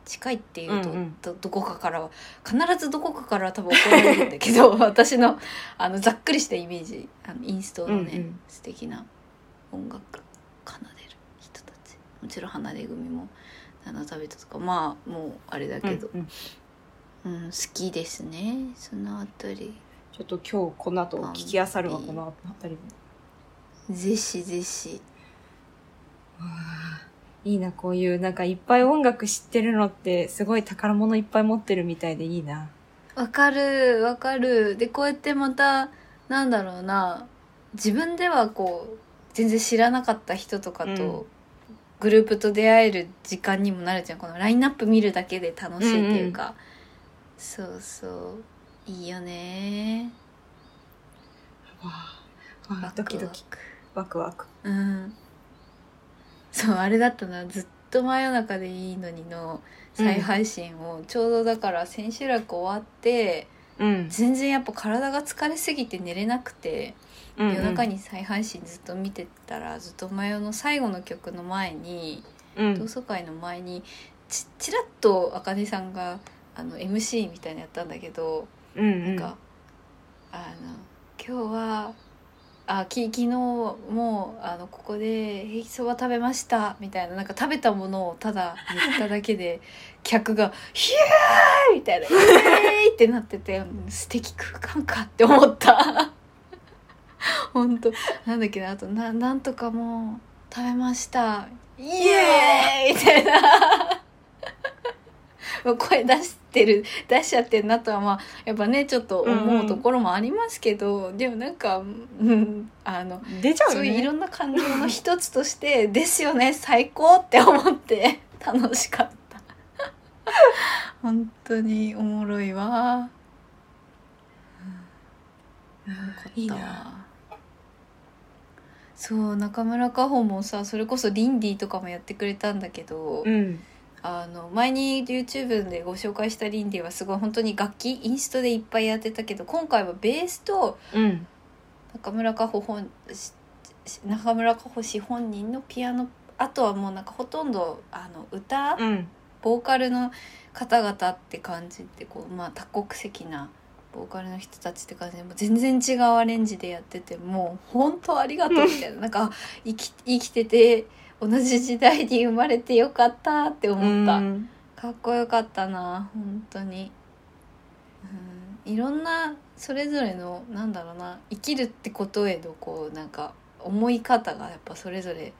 近いっていうと、うんうん。どどこかからは必ずどこかからは多分怒られるんだけど 私のあのざっくりしたイメージあのインストのね、うんうん。素敵な音楽奏でる人たち。もちろん花出組も七旅人とかまあもうあれだけど、うんうん。うん好きですね。そのあたりちょっと今日この後聞きあさるわ、このあたりも。ぜひぜひ。いいな、こういう、なんかいっぱい音楽知ってるのって、すごい宝物いっぱい持ってるみたいでいいな。わかるわかる。でこうやってまたなんだろうな自分ではこう全然知らなかった人とかうん。とグループと出会える時間にもなるじゃん。このラインナップ見るだけで楽しいっていうか、そうそういいよね。わあ、ドキドキ、ワクワク。うん。そうあれだったなずっと真夜中でいいのにの再配信を、ちょうどだから千秋楽終わってうん。全然やっぱ体が疲れすぎて寝れなくて、うんうん。夜中に再配信ずっと見てたらずっと真夜の最後の曲の前に、うん。同窓会の前にちちらっとあかねさんがあの MC みたいなのやったんだけど、うんうん。なんかあの今日はあき昨日もうあのここで「へきそば食べました」みたいななんか食べたものをただ言っただけで 客が「ヒュー!」みたいな「イエーイ!」ってなってて素敵空間かって思った 本当なんだっけなあとな「なんとかも食べました」イエーイみたいな声出してる出しちゃってるなとはまあやっぱねちょっと思うところもありますけど、でもなんか、うん、あの出ちゃうよそういういろね。んな感情の一つとして「ですよね最高!」って思って楽しかった本当におもろいわうんよかったわいいなそう中村佳穂もさそれこそリンディとかもやってくれたんだけど、うん。あの前に YouTube でご紹介したリンディはすごい本当に楽器インストでいっぱいやってたけど今回はベースとうん。中村佳穂本中村佳穂氏本人のピアノあとはもうなんかほとんどあの歌、うん。ボーカルの方々って感じでこう、まあ、多国籍なボーカルの人たちって感じでもう全然違うアレンジでやっててもう本当ありがとうみたいななんか生き生きてて同じ時代に生まれてよかったって思った。うん。かっこよかったな本当に、うん、いろんなそれぞれのなんだろうな生きるってことへのこうなんか思い方がやっぱそれぞれ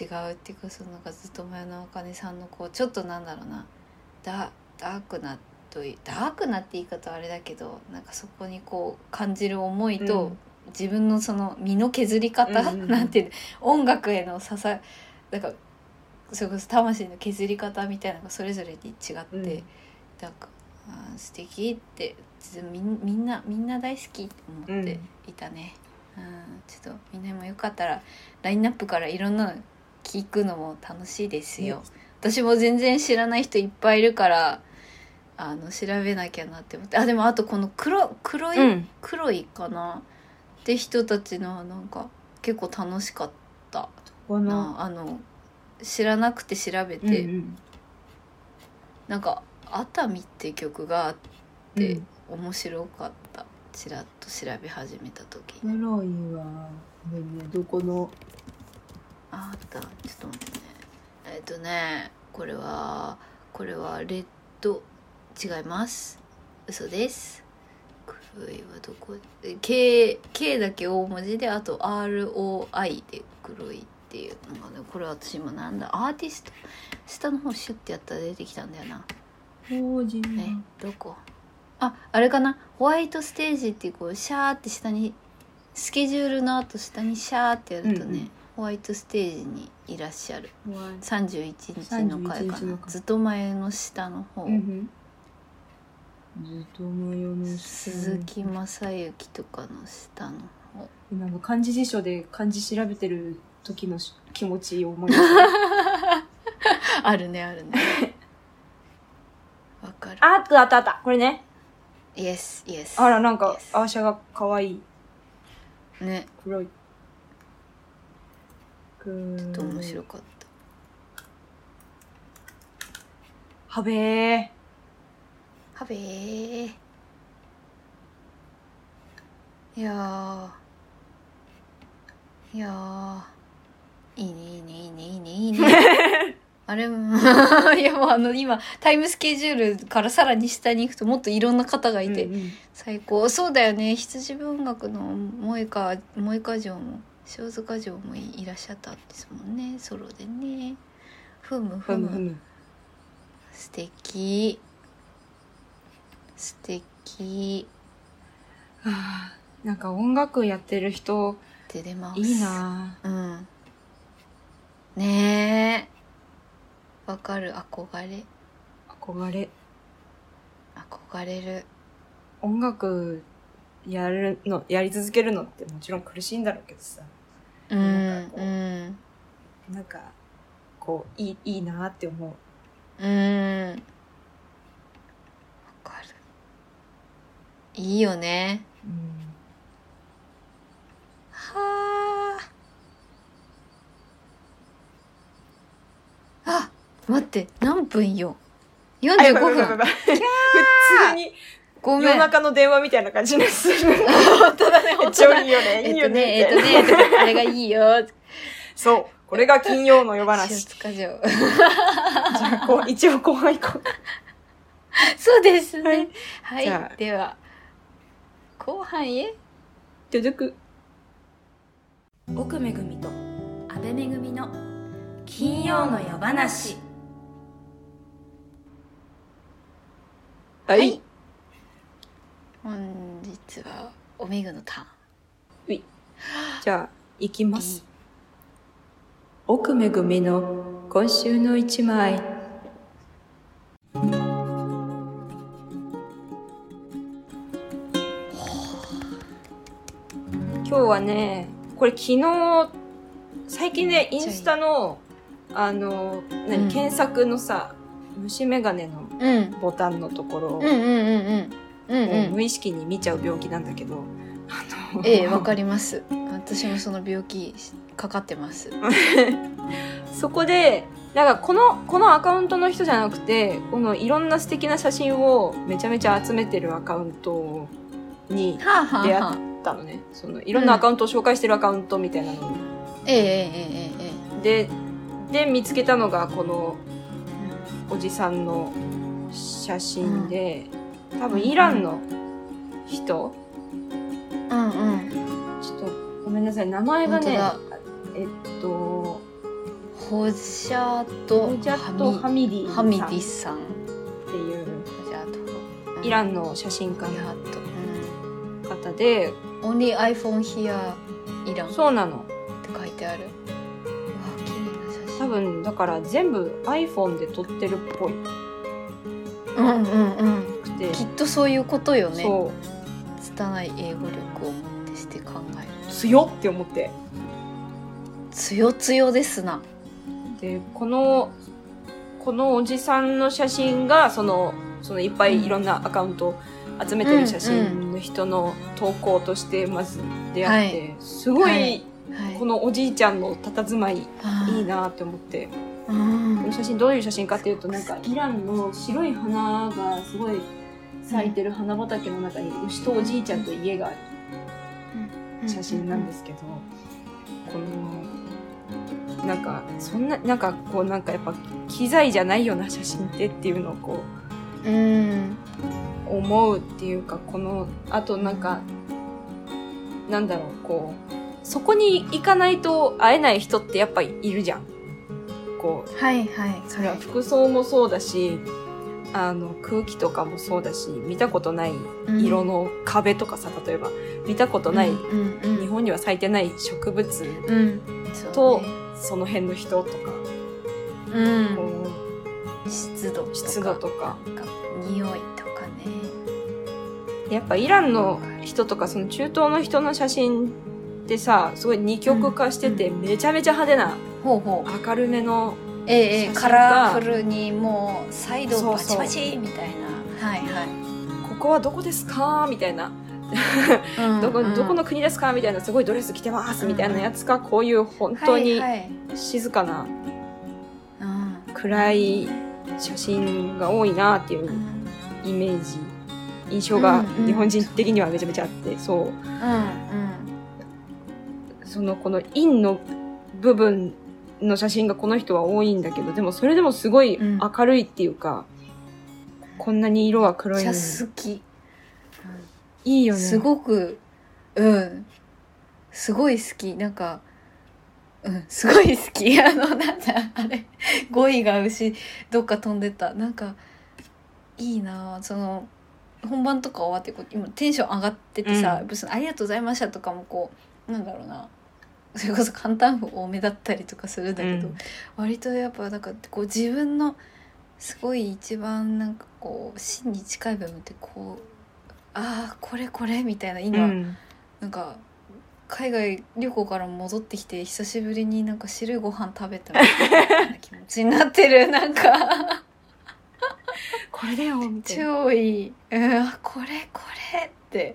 違うっていうかそのなんかずっと前のあかねさんのこうちょっとなんだろうなダダークなというダークなって言い方はあれだけどなんかそこにこう感じる思いと、うん自分のその身の削り方、うんうんうん。なんていうの音楽への支えなんかそれこそ魂の削り方みたいなのがそれぞれに違って、うん。なんか素敵ってみんみんなみんな大好きって思っていたね、うんちょっとみんなもよかったらラインナップからいろんなの聞くのも楽しいですよ、私も全然知らない人いっぱいいるからあの調べなきゃなって思って。あでもあとこの黒黒い、うん。黒いかなって人たちのなんか結構楽しかった。な。あの知らなくて調べうんうて、ん。なんか「熱海」って曲があっうてん。面白かった。ちらっと調べ始めた時黒いわ。ねねどこの？ああった。ちょっと待ってね。えっ、とねこれはこれはレッド違います。嘘です黒いはどこ？え K, K だけ大文字であと ROI で黒いっていうのがねこれ私今なんだ？アーティスト？下の方シュッてやったら出てきたんだよな。法人えどこ？ああれかな？ホワイトステージっていうこうシャーって下にスケジュールの後下にシャーってやるとね、うんうん。ホワイトステージにいらっしゃる。31日の回か31日なずっと前の下の方、うんうん。ずっと模様の下鈴木雅之とかの下の方なんか漢字辞書で漢字調べてる時のし気持ちを思い出。あるねあるねわかるあったあったあった。これね。イエスイエスあら、なんか、アーシャが可愛い。ね黒い。ちょっと面白かっはべー。たはべー。いやー。いやー。いいねいいねいいねいいねいいね。あれも いやもうあの今タイムスケジュールからさらに下に行くともっといろんな方がいて、うんうん。最高。そうだよね。羊文学の萌歌萌歌城も塩塚城もいらっしゃったんですもんね。ソロでね。ふむふむ。ふむふむ。素敵素敵。あーなんか音楽やってる人って出ます。いいなうん。ねえ。わかる。憧れ。憧れ。憧れる。音楽やるの、やり続けるのってもちろん苦しいんだろうけどさ。うんなんかこううん。なんか、こう、いい、いいなって思う。うんわかるいいよねうん。はああ待って何分よ45あやばいやばいや分ばい普通にごめん夜中の電話みたいな感じにする。本当だね本当超だいいよね。いいよえっとねね。えっとねえっとねあれがいいよそう。これが金曜の夜塩話。じゃあ、一応後半行こう。そうですはいねはいでは後半へドゥドゥク。奥めぐみと安倍めぐみの金曜の夜話ははい。本日はおめぐのタじゃあ、行きまーンす。奥めぐみの今週の一枚。今日はね、これ昨日、最近ね、インスタの、あの、何、うん。検索のさ、虫眼鏡のうん。ボタンのところを、無意識に見ちゃう病気なんだけど、あのええわかります。私もその病気かかってます。そこで、なんかこの、このアカウントの人じゃなくて、このいろんな素敵な写真をめちゃめちゃ集めてるアカウントに出会あはあったのね。そのいろんなアカウントを紹介してるアカウントみたいなの。に。えええええええ。で、で見つけたのがこのおじさんの写真で、多分イランの人、えうんうん。ちょっとごめんなさい、名前がね本、えっと、ホジャとホジャト・ハミディハミデさん。っィさん。ていうホジャト。イランの写真家のャト方で、うん Only iPhone here イランってそうなの。書いてある。うわ綺麗な写真。多分、だから全部 iPhone で撮ってるっぽい。うんうんうん。くて、きっとそういうことよね。そ拙い英語力をもってして考える。う、強って思って。つよつよですな。で、この、このおじさんの写真が、その、そのいっぱいいろんなアカウントを集めてる写真の人の投稿としてまず出会って、すごい、はい。はい。このおじいちゃんの佇まいい。あーいなって思って。うん。この写真どういう写真かっていうと、なんかイランの白い花がすごい咲いてる花畑の中に牛とおじいちゃんと家がある写真なんですけど、このなんかそんななんかこうなんかやっぱ機材じゃないような写真ってっていうのをこうん。う思うっていうかこのあとなんかなんだろうこうそこに行かないと会えない人ってやっぱいるじゃん。こうはいはいそれは服装もそうだし、あの空気とかもそうだし見たことない色の壁とかさ例えば見たことない、うんうん日本には咲いてない植物うん。とそうね。その辺の人とか、うん。こ湿度とか。湿度とか匂いやっぱイランの人とかその中東の人の写真ってさすごい二極化してて、めちゃめちゃ派手なほうほう。明るめのええカラフルにもうサイドバチバチみたいな。はいはい。ここはどこですか？みたいな、どこどこの国ですか？みたいなすごいドレス着てますみたいなやつがこういう本当にはいはい。静かなうん。暗い写真が多いなっていううんイメージ印象がうんうん。日本人的にはめちゃめちゃあってそう。うんそのこの陰の部分の写真がこの人は多いんだけどでもそれでもすごいうん。明るいっていうか、こんなに色はうん黒いの好き。いいよね。すごくうん。すごい好き。なんかうん。すごい好き。あのなんだあれ。語彙が牛どっか飛んでた。なんかいいなその本番とか終わってこう今テンション上がっててさ、うん。別にありがとうございました」とかもこうなんだろうなそれこそ簡単符多めだったりとかするんだけど、うん。割とやっぱなんかこう自分のすごい一番なんかこう真に近い部分ってこうああこれこれみたいな今、うん。なんか海外旅行から戻ってきて久しぶりになんか汁ご飯食べたみたいな気持ちになってるなんか これだよみたいな。超いい、うん、あこれこれって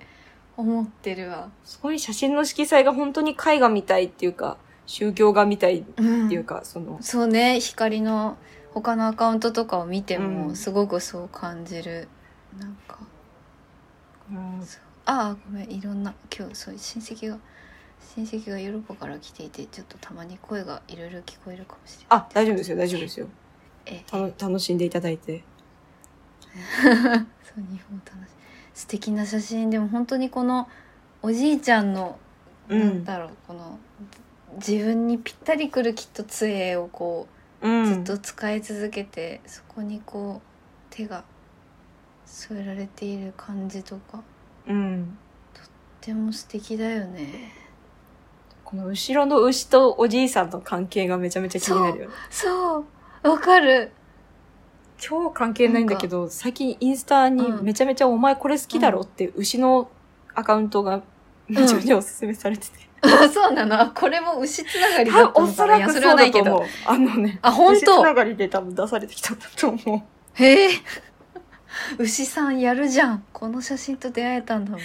思ってるわ、すごい写真の色彩が本当に絵画みたいっていうか宗教画みたいっうんていうか、その。そうね光の他のアカウントとかを見てうもん。すごくそう感じる、なんか。そうああごめんいろんな今日そう親戚が親戚がヨーロッパから来ていてちょっとたまに声がいろいろ聞こえるかもしれない。あ大丈夫ですよ大丈夫ですよ。え。楽しんでいただいて そう日本楽しい。素敵な写真。でも本当にこのおじいちゃんの、うん。なんだろうこの自分にぴったりくるきっと杖をこううん。ずっと使い続けて、そこにこう手が添えられている感じとかうん。とても素敵だよね。この後ろの牛とおじいさんの関係がめちゃめちゃ気になるよね。そうわかる超関係ないんだけど最近インスタにうん。めちゃめちゃ「お前これ好きだろ」って牛のアカウントがめちゃめちゃおすすめされてて、あそうなの。あこれも牛つながりだったおのかないやそそらくそうれはないけあのねあ本牛つ当ながりで多分出されてきたんだと思う。へえ。牛さんやるじゃん。この写真と出会えたんだもん。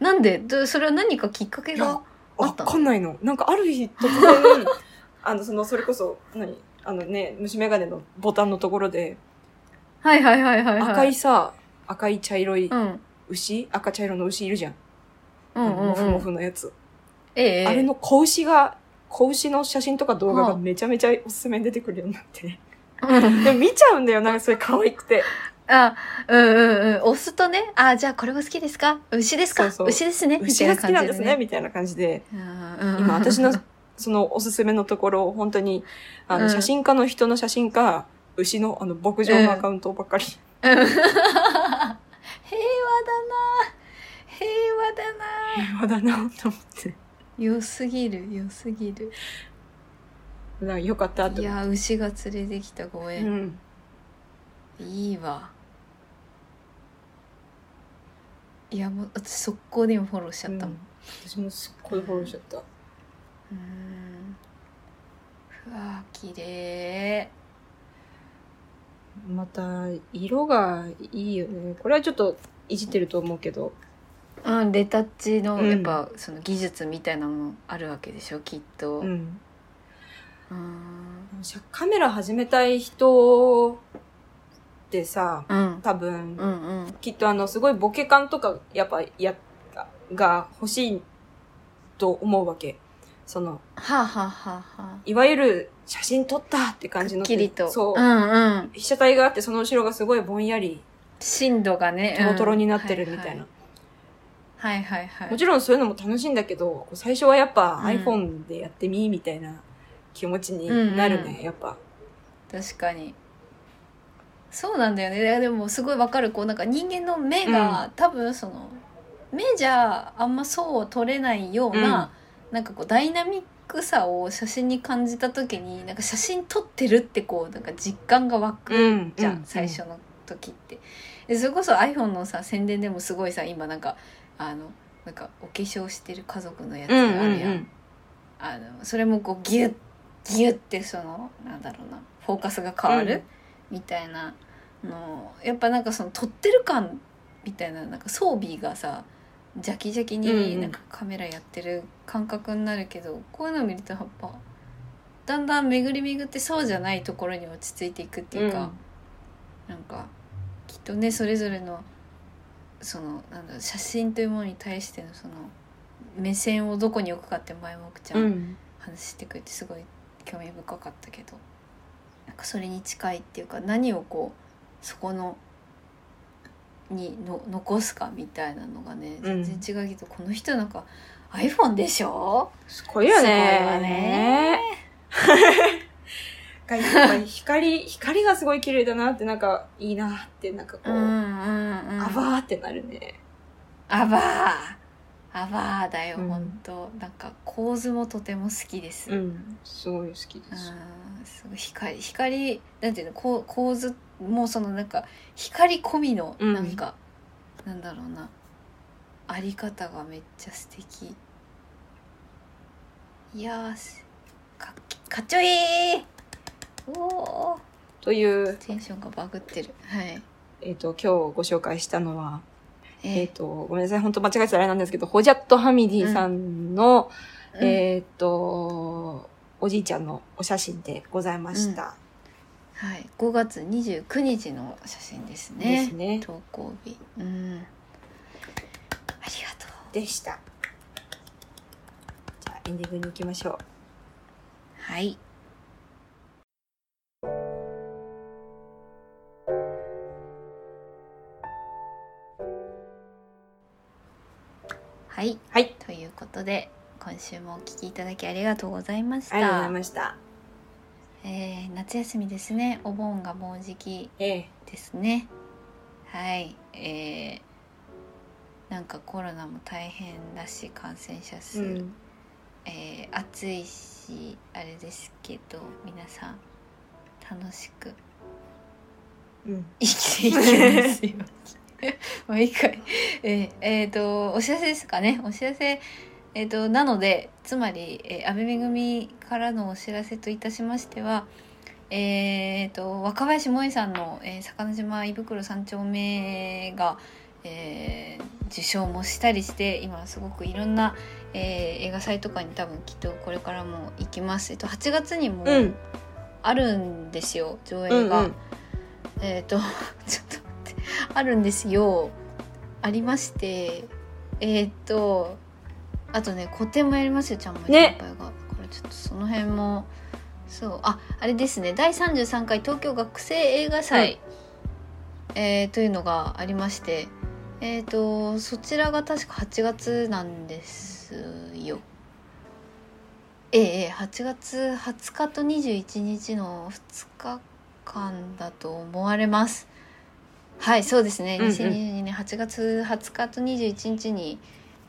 なんで？どそれは何かきっかけがあわったの？かんないの。なんかある日突然 あのそのそれこそ何？あのね虫眼鏡のボタンのところではいはいはいはい、はい、赤いさ赤い茶色いうん。牛？赤茶色の牛いるじゃん。うんうん、うん、モフモフのやつ、ええあれの子牛が子牛の写真とか動画はあがめちゃめちゃおすすめに出てくるようになって、うん。でも見ちゃうんだよなんかそれ可愛くて。あ、うんうんうん。押すとね、あ、じゃあこれも好きですか？牛ですか？そうそう。牛ですね。み牛が好きなんです感じでね。ねみたいな感じで。うん今私のそのおすすめのところ本当にあうん。の写真家の人の写真か牛のあの牧場のアカウントばっかり、うん。平和だな。平和だな。平和だなと思って。良すぎる良すぎる。なんかよかったと。いや牛が連れてきたごう縁、ん、いいわ。いやもう私速攻で今フォローしちゃったもん、うん。私もすっごいフォローしちゃった。うーん。うわ綺麗また色がいいよね。これはちょっといじってると思うけど。うんレタッチのうん。やっぱその技術みたいなものあるわけでしょきっと。うん。カメラ始めたい人ってさうん。多分、うんうん。きっとあのすごいボケ感とかやっぱやが欲しいと思うわけそのはあ、はあはあはあ、いわゆる写真撮ったって感じのきりと。そう、んうん。被写体があってその後ろがすごいぼんやり深度がねトロトロになってるみたいな、はいはい。はいもちろんそういうのも楽しいんだけど最初はやっぱうん。iPhone でやってみみたいな気持ちになるね、うん。うんやっぱ。確かに。そうなんだよね。でもすごいわかる。こうなんか人間の目が、多分その目じゃあんまそう撮れないような、なんかこうダイナミックさを写真に感じた時になんか写真撮ってるってこうなんか実感が湧くうんじゃん、うん。最初の時って。でそれこそ iPhone のさ宣伝でもすごいさ今なんかあのなんかお化粧してる家族のやつうんあるやん、うんあのそれもこうギュッギュッてそのなんだろうなフォーカスが変わる、みたいなのやっぱなんかその撮ってる感みたいななんか装備がさジャキジャキうんうん。になんかカメラやってる感覚になるけど、こういうのを見るとやっぱだんだん巡り巡ってそうじゃないところに落ち着いていくっていうか、なんかきっとねそれぞれのそのなんだろう写真というものに対してのその目線をどこに置くかって前もくちゃうんん話してくれてすごい興味深かったけどなん。かそれに近いっていうか何をこうそこのにの残すかみたいなのがねうん全然違うけど、この人なんか iPhone でしょ？すごいよね。すごいわね。光、光がすごい綺麗だなって、なんか、いいなって、なんかこう、うんうんうん。あばーってなるね。アバーアバーだよ、うん。ほんとなんか構図もとても好きです、うん。うん。すごい好きです。すごい光光なんていうのこう構図もそのなんか光込みのうん。なんか、なんだろうな。あり方がめっちゃ素敵。いやかっかっちょいい。おー。という、テンションがバグってる。はい。えっ、と、今日ご紹介したのは、えっ、ーと、ごめんなさい、本当間違えてたらあれなんですけど、ホジャット・ハミディさんの、うん。えっ、と、おじいちゃんのお写真でございました。はい、5月29日の写真ですね。ですね。投稿日。うん。ありがとう。でした。じゃあ、エンディングに行きましょう。はいはいはい。ということで今週もお聞きいただきありがとうございましたありがとうございました。えー夏休みですねお盆がもうじきええですねはいえーなんかコロナも大変だし感染者数、うん。えー暑いしあれですけど皆さん楽しくうん。生きていきますよもう一回えーえーとお知らせですかねお知らせえー、となのでつまり、えー、安倍めぐみからのお知らせといたしましてはえー、と若林萌さんの、えー、魚島胃袋三丁目が、えー受賞もしたりして今すごくいろんな、えー映画祭とかに多分きっとこれからも行きます、えっと、8月にもうん。あるんですよ上う映が。んうん。えっ、と ちょっとあるんですよ。ありまして。えっ、とあとね個展もやりますよちゃんまいね。先輩が、これちょっとその辺もそう。ああれですね。第33回東京学生映画祭、えーというのがありまして。えっ、とそちらが確か8月なんですよ。ええええ8月20日と21日の2日間だと思われますはいそうですね、うんうん。2022年8月20日と21日に、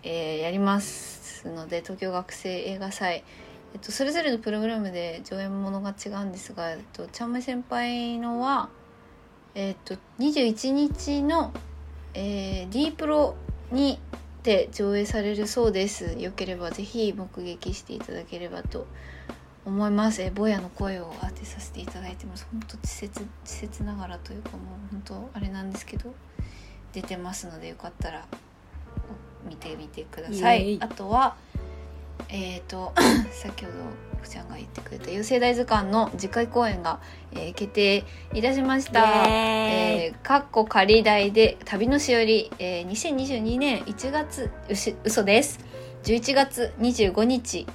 えーやりますので東京学生映画祭。えっと、それぞれのプログラムで上演ものが違うんですが、えっと、ちゃんまい先輩のは、えっと、21日の、えー、D プロにて上映されるそうです。よければぜひ目撃していただければと思いますえーぼやの声を当てさせていただいてます。本当稚拙稚拙ながらというかもう本当あれなんですけど出てますのでよかったらお見てみてください。あとはえっ、と 先ほど福ちゃんが言ってくれた「優勢大図鑑」の次回公演が、えー決定いたしました。えー、かっこ仮題で旅のしおり、えー、2022年1月うし嘘です。11月25日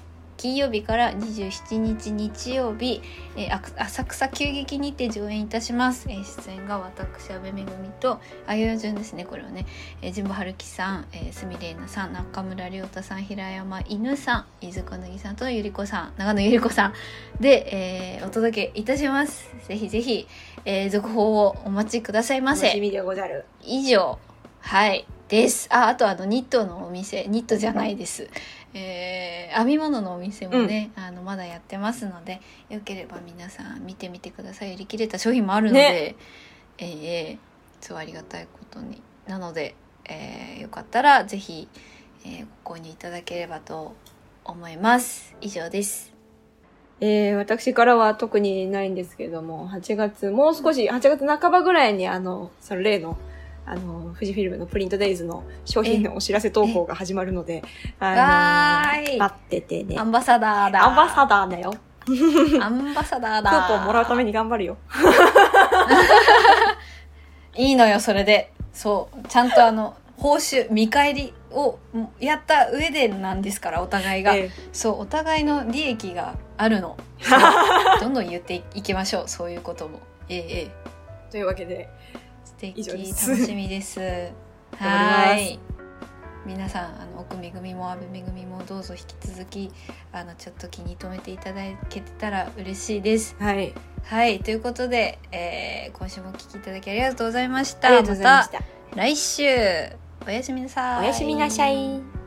金曜日から27日日曜日、えー浅草急激にて上演いたします、えー出演が私阿部めぐみとあゆよ順ですね。これはね、えー、神保春樹さん、えー、鷲見玲奈さん中村亮太さん平山犬さん飯塚乃木さんとゆり子さん長野ゆり子さんで、えーお届けいたします。ぜひぜひ、えー続報をお待ちくださいませ。楽しみでござる。以上。はい。です。ああとあのニットのお店。ニットじゃないですえー編み物のお店もね、あのまだやってますのでよければ皆さん見てみてください。売り切れた商品もあるので、ね。えーえーそうありがたいことに。なので、えーよかったらぜひ、えーご購入いただければと思います。以上です。えー、私からは特にないんですけども、8月、もう少し、8月半ばぐらいに、あの、その例の、あの、富士フィルムのプリントデイズの商品のお知らせ投稿が始まるので、あの待っててね。アンバサダーだ。アンバサダーだよ。アンバサダークだ。ーポンもらうために頑張るよ。いいのよそれで。そう。ちゃんとあの報酬見返りをやった上でなんですからお互いが、えそうお互いの利益があるの。どんどん言っていきましょうそういうことも。ええええ。ーというわけで、素敵楽しみですはい皆さんあの奥めぐみも阿部めぐみもどうぞ引き続きあのちょっと気に留めていただけてたら嬉しいです。はい。はいということで、えー今週もお聞きいただきありがとうございました。ありがとうございました。た来週おやすみなさい。おやすみなさい。